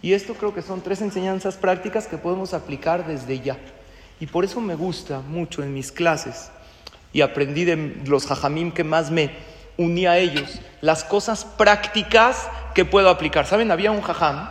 Y esto creo que son tres enseñanzas prácticas que podemos aplicar desde ya. Y por eso me gusta mucho en mis clases y aprendí de los jajamim que más me uní a ellos las cosas prácticas que puedo aplicar. ¿Saben? Había un jajam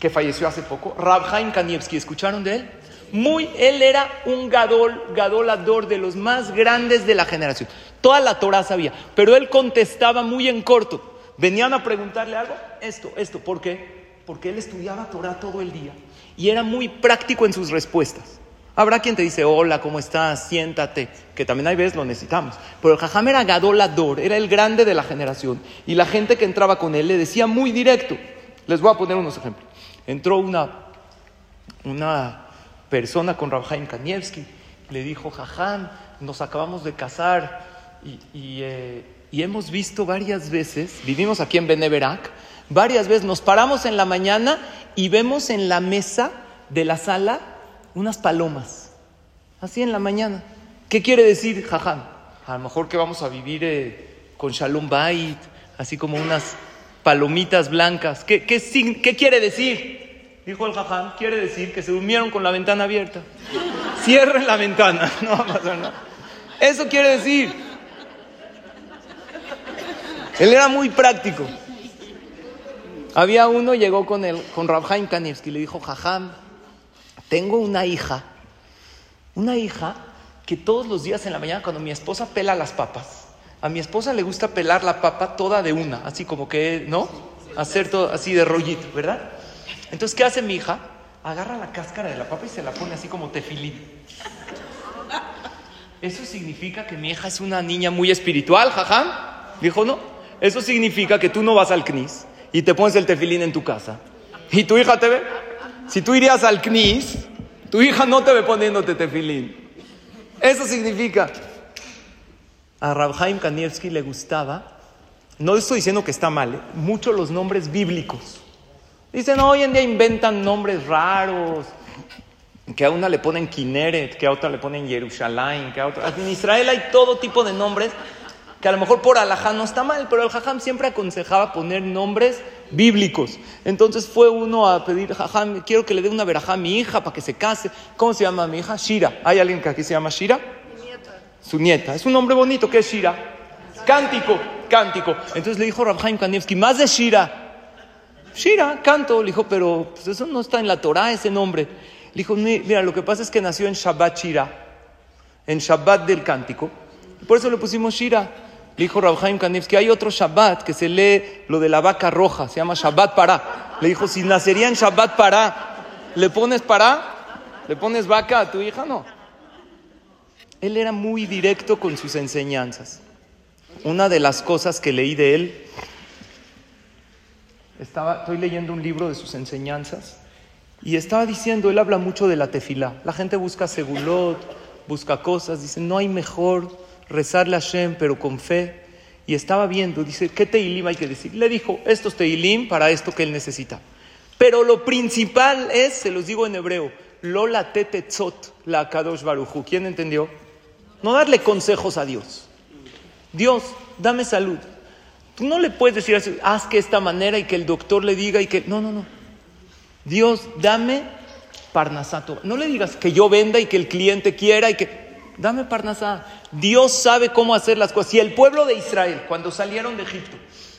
que falleció hace poco, Rabhaim Kanievski, ¿escucharon de él? Muy, él era un gadol, gadolador de los más grandes de la generación. Toda la Torah sabía, pero él contestaba muy en corto. Venían a preguntarle algo, esto, esto, ¿por qué? Porque él estudiaba Torah todo el día y era muy práctico en sus respuestas. Habrá quien te dice, hola, ¿cómo estás? Siéntate, que también hay veces lo necesitamos. Pero el jajam era gadolador, era el grande de la generación. Y la gente que entraba con él le decía muy directo. Les voy a poner unos ejemplos. Entró una, una persona con Rabhaim Kanievski, le dijo, jajam, nos acabamos de casar y, eh, y, hemos visto varias veces, vivimos aquí en Beneverac, varias veces nos paramos en la mañana y vemos en la mesa de la sala unas palomas, así en la mañana. ¿Qué quiere decir jajam? A lo mejor que vamos a vivir eh, con Shalom Bait, así como unas palomitas blancas. ¿Qué, qué, qué quiere decir? Dijo el jajam, quiere decir que se durmieron con la ventana abierta. Cierren la ventana, no va a pasar nada. Eso quiere decir. Él era muy práctico. Había uno, llegó con, el, con Rabhaim Kanivsky, le dijo, jajam, tengo una hija, una hija que todos los días en la mañana cuando mi esposa pela las papas, a mi esposa le gusta pelar la papa toda de una, así como que, ¿no? Hacer todo así de rollito, ¿verdad? Entonces, ¿qué hace mi hija? Agarra la cáscara de la papa y se la pone así como tefilín. ¿Eso significa que mi hija es una niña muy espiritual, jajam? Dijo, no. Eso significa que tú no vas al CNIS y te pones el tefilín en tu casa. Y tu hija te ve. Si tú irías al CNIS, tu hija no te ve poniéndote tefilín. Eso significa. A Rabhaim Kanievski le gustaba, no estoy diciendo que está mal, ¿eh? mucho los nombres bíblicos. Dicen, hoy en día inventan nombres raros, que a una le ponen Kineret, que a otra le ponen Jerusalén, que a otra... En Israel hay todo tipo de nombres que a lo mejor por alajá no está mal, pero el jajam siempre aconsejaba poner nombres bíblicos. Entonces fue uno a pedir, jajam, quiero que le dé una verajá a mi hija para que se case. ¿Cómo se llama mi hija? Shira. ¿Hay alguien que aquí se llama Shira? Su nieta. Es un nombre bonito, ¿qué es Shira? Cántico, cántico. Entonces le dijo Rabhaim Kanievski, más de Shira. Shira, canto. Le dijo, pero pues, eso no está en la Torah, ese nombre. Le dijo, mira, lo que pasa es que nació en Shabbat Shira, en Shabbat del cántico. Por eso le pusimos Shira. Le dijo Rabhaim Kanevsky, hay otro Shabbat que se lee lo de la vaca roja, se llama Shabbat Pará. Le dijo, si nacería en Shabbat Pará, ¿le pones Pará? ¿Le pones vaca a tu hija? No. Él era muy directo con sus enseñanzas. Una de las cosas que leí de él, estaba, estoy leyendo un libro de sus enseñanzas, y estaba diciendo, él habla mucho de la tefilá. La gente busca segulot, busca cosas, dice, no hay mejor rezarle a Hashem, pero con fe. Y estaba viendo, dice, ¿qué teilim hay que decir? Le dijo, estos teilim para esto que él necesita. Pero lo principal es, se los digo en hebreo, Lola tetetzot la kadosh baruchu. ¿Quién entendió? No darle consejos a Dios. Dios, dame salud. Tú no le puedes decir así, haz que esta manera y que el doctor le diga y que... No, no, no. Dios, dame parnasato. No le digas que yo venda y que el cliente quiera y que... Dame parnasá. Dios sabe cómo hacer las cosas. Si el pueblo de Israel, cuando salieron de Egipto,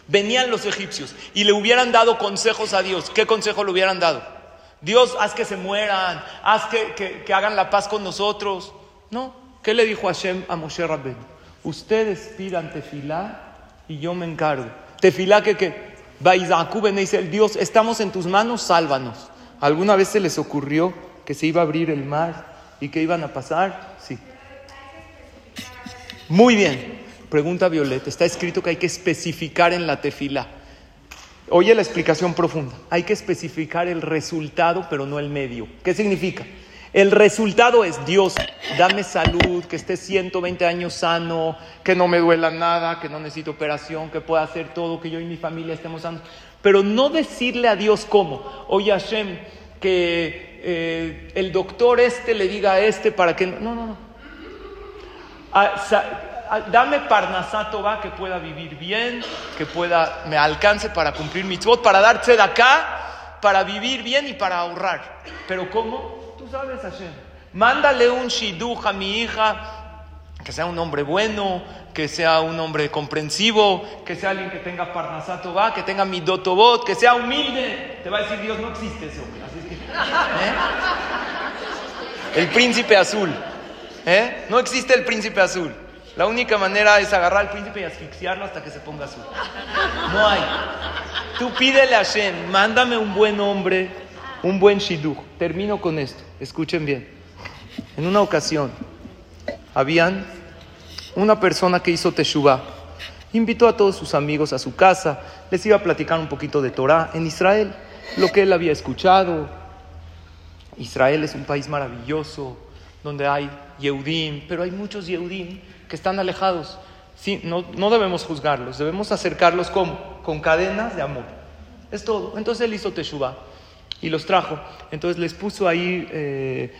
venían los egipcios y le hubieran dado consejos a Dios, ¿qué consejo le hubieran dado? Dios, haz que se mueran, haz que, que, hagan la paz con nosotros. No, ¿qué le dijo Hashem a Moshe Rabben? Ustedes pidan tefilá y yo me encargo. Tefilá que, que, dice Dios, estamos en tus manos, sálvanos. ¿Alguna vez se les ocurrió que se iba a abrir el mar y que iban a pasar? Muy bien. Pregunta Violeta. Está escrito que hay que especificar en la tefila. Oye la explicación profunda. Hay que especificar el resultado, pero no el medio. ¿Qué significa? El resultado es Dios, dame salud, que esté 120 años sano, que no me duela nada, que no necesito operación, que pueda hacer todo, que yo y mi familia estemos sanos. Pero no decirle a Dios cómo. Oye Hashem, que eh, el doctor este le diga a este para que... No, no, no. Dame parnasato va que pueda vivir bien, que pueda, me alcance para cumplir mitzvot, para darse de acá, para vivir bien y para ahorrar. Pero ¿cómo? Tú sabes, Hashem. Mándale un shidduch a mi hija, que sea un hombre bueno, que sea un hombre comprensivo, que sea alguien que tenga parnasato va, que tenga mi dotobot, que sea humilde. Te va a decir Dios, no existe ese. Así es que, ¿eh? El príncipe azul. ¿Eh? No existe el príncipe azul. La única manera es agarrar al príncipe y asfixiarlo hasta que se ponga azul. No hay. Tú pídele a Shem, mándame un buen hombre, un buen shidduch. Termino con esto. Escuchen bien. En una ocasión, habían una persona que hizo teshuvah. Invitó a todos sus amigos a su casa, les iba a platicar un poquito de Torah en Israel, lo que él había escuchado. Israel es un país maravilloso, donde hay Yehudim, pero hay muchos Yehudim que están alejados. Sí, no, no debemos juzgarlos, debemos acercarlos como con cadenas de amor. Es todo. Entonces él hizo Teshuvah y los trajo. Entonces les puso ahí eh,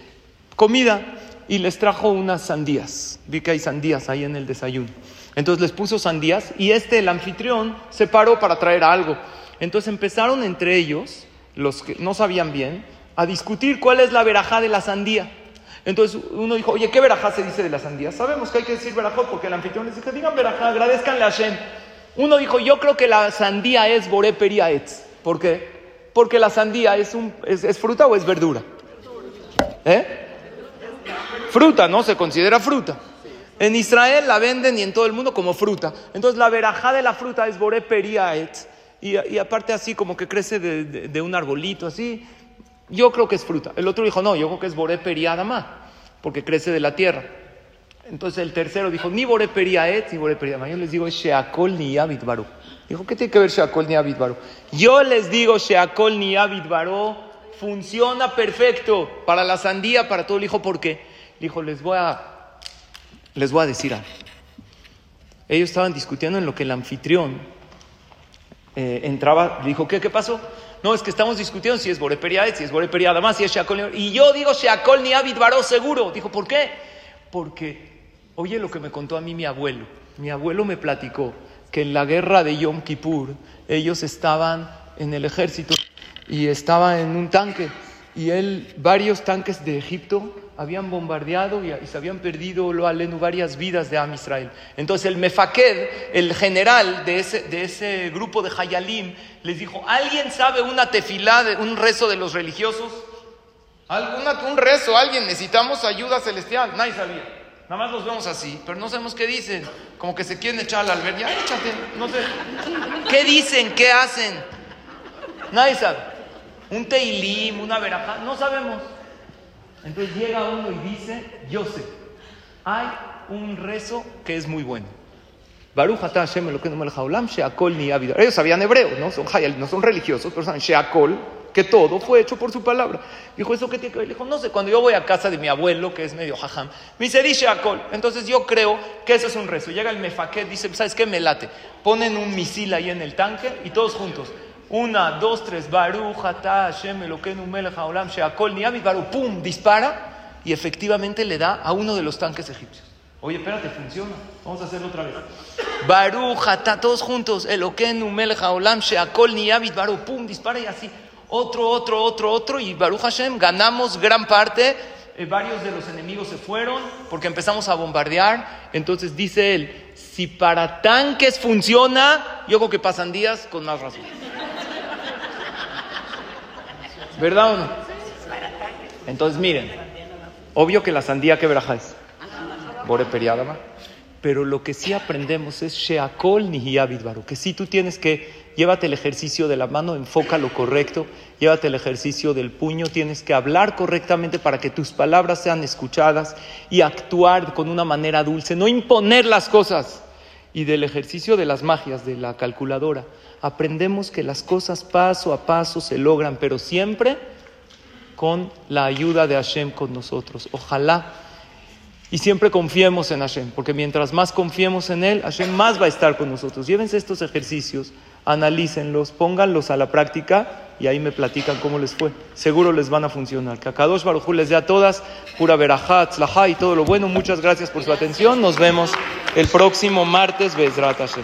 comida y les trajo unas sandías. Vi que hay sandías ahí en el desayuno. Entonces les puso sandías y este, el anfitrión, se paró para traer algo. Entonces empezaron entre ellos, los que no sabían bien, a discutir cuál es la verajá de la sandía. Entonces uno dijo, oye, ¿qué verajá se dice de la sandía? Sabemos que hay que decir verajot porque el anfitrión les dijo, digan verajá, agradezcanle a Hashem. Uno dijo, yo creo que la sandía es boré etz. ¿Por qué? Porque la sandía es, un, es, fruta o es verdura. ¿Eh? Fruta, ¿no? Se considera fruta. En Israel la venden y en todo el mundo como fruta. Entonces la verajá de la fruta es boré etz. Y, y, aparte así como que crece de, de un arbolito así. Yo creo que es fruta. El otro dijo, no, yo creo que es boré periadama, porque crece de la tierra. Entonces el tercero dijo, ni boré periaet, ni boré periadama. Yo les digo, sheakol ni abit Dijo, ¿qué tiene que ver sheakol ni abit Yo les digo, sheakol ni abit funciona perfecto para la sandía, para todo. el hijo ¿por qué? Dijo, les voy a, les voy a decir algo. Ellos estaban discutiendo en lo que el anfitrión eh, entraba, dijo, ¿qué, ¿qué pasó? No, es que estamos discutiendo si es Boreperiaet, si es Boreperiada más, si es Sheakol. Y yo digo Sheakol ni Abid Baró seguro. Dijo, ¿por qué? Porque, oye lo que me contó a mí mi abuelo. Mi abuelo me platicó que en la guerra de Yom Kippur ellos estaban en el ejército y estaba en un tanque y él, varios tanques de Egipto habían bombardeado y, se habían perdido lo alenu varias vidas de Am Israel. Entonces el Mefaked, el general de ese, de ese grupo de Hayalim, les dijo, ¿alguien sabe una tefilá, un rezo de los religiosos? ¿Alguna, un rezo, alguien, necesitamos ayuda celestial. Nadie sabía. Nada más los vemos así, pero no sabemos qué dicen. Como que se quieren echar al albergue. Ya échate, no sé. ¿Qué dicen? ¿Qué hacen? Nadie sabe un teilim, una verajá, no sabemos. Entonces llega uno y dice, yo sé, hay un rezo que es muy bueno. Ellos sabían hebreo, ¿no? Son, no son religiosos, pero saben Sheakol, que todo fue hecho por su palabra. Dijo, ¿eso qué tiene que ver? Dijo, no sé, cuando yo voy a casa de mi abuelo, que es medio jajam, me dice, di Sheakol. Entonces yo creo que eso es un rezo. Llega el mefaquet, dice, ¿sabes qué? Me late. Ponen un misil ahí en el tanque y todos juntos. Una, dos, tres, Baruch, Ata, Hashem, Eloquenu, Melech, Haolam, Sheakol, Niamit, Baruch, pum, dispara y efectivamente le da a uno de los tanques egipcios. Oye, espérate, funciona. Vamos a hacerlo otra vez. Baruch, Ata, todos juntos, Eloquenu, Melech, Haolam, Sheakol, Niamit, Baruch, pum, dispara y así. Otro, otro, otro, otro y Baruch Hashem, ganamos gran parte. Eh, varios de los enemigos se fueron porque empezamos a bombardear. Entonces dice él, si para tanques funciona, yo creo que pasan días con más razón. ¿Verdad o no? Entonces miren, obvio que la sandía que verajá es. Bore periadama. Pero lo que sí aprendemos es Sheakol Nihiyabidbaru, que si tú tienes que, llévate el ejercicio de la mano, enfoca lo correcto, llévate el ejercicio del puño, tienes que hablar correctamente para que tus palabras sean escuchadas y actuar con una manera dulce, no imponer las cosas. Y del ejercicio de las magias, de la calculadora, aprendemos que las cosas paso a paso se logran, pero siempre con la ayuda de Hashem con nosotros. Ojalá y siempre confiemos en Hashem, porque mientras más confiemos en Él, Hashem más va a estar con nosotros. Llévense estos ejercicios, analícenlos, pónganlos a la práctica y ahí me platican cómo les fue. Seguro les van a funcionar. Que a Kadosh Baruj les dé a todas pura verajat, laha y todo lo bueno. Muchas gracias por su atención. Nos vemos el próximo martes. Bezrat Hashem.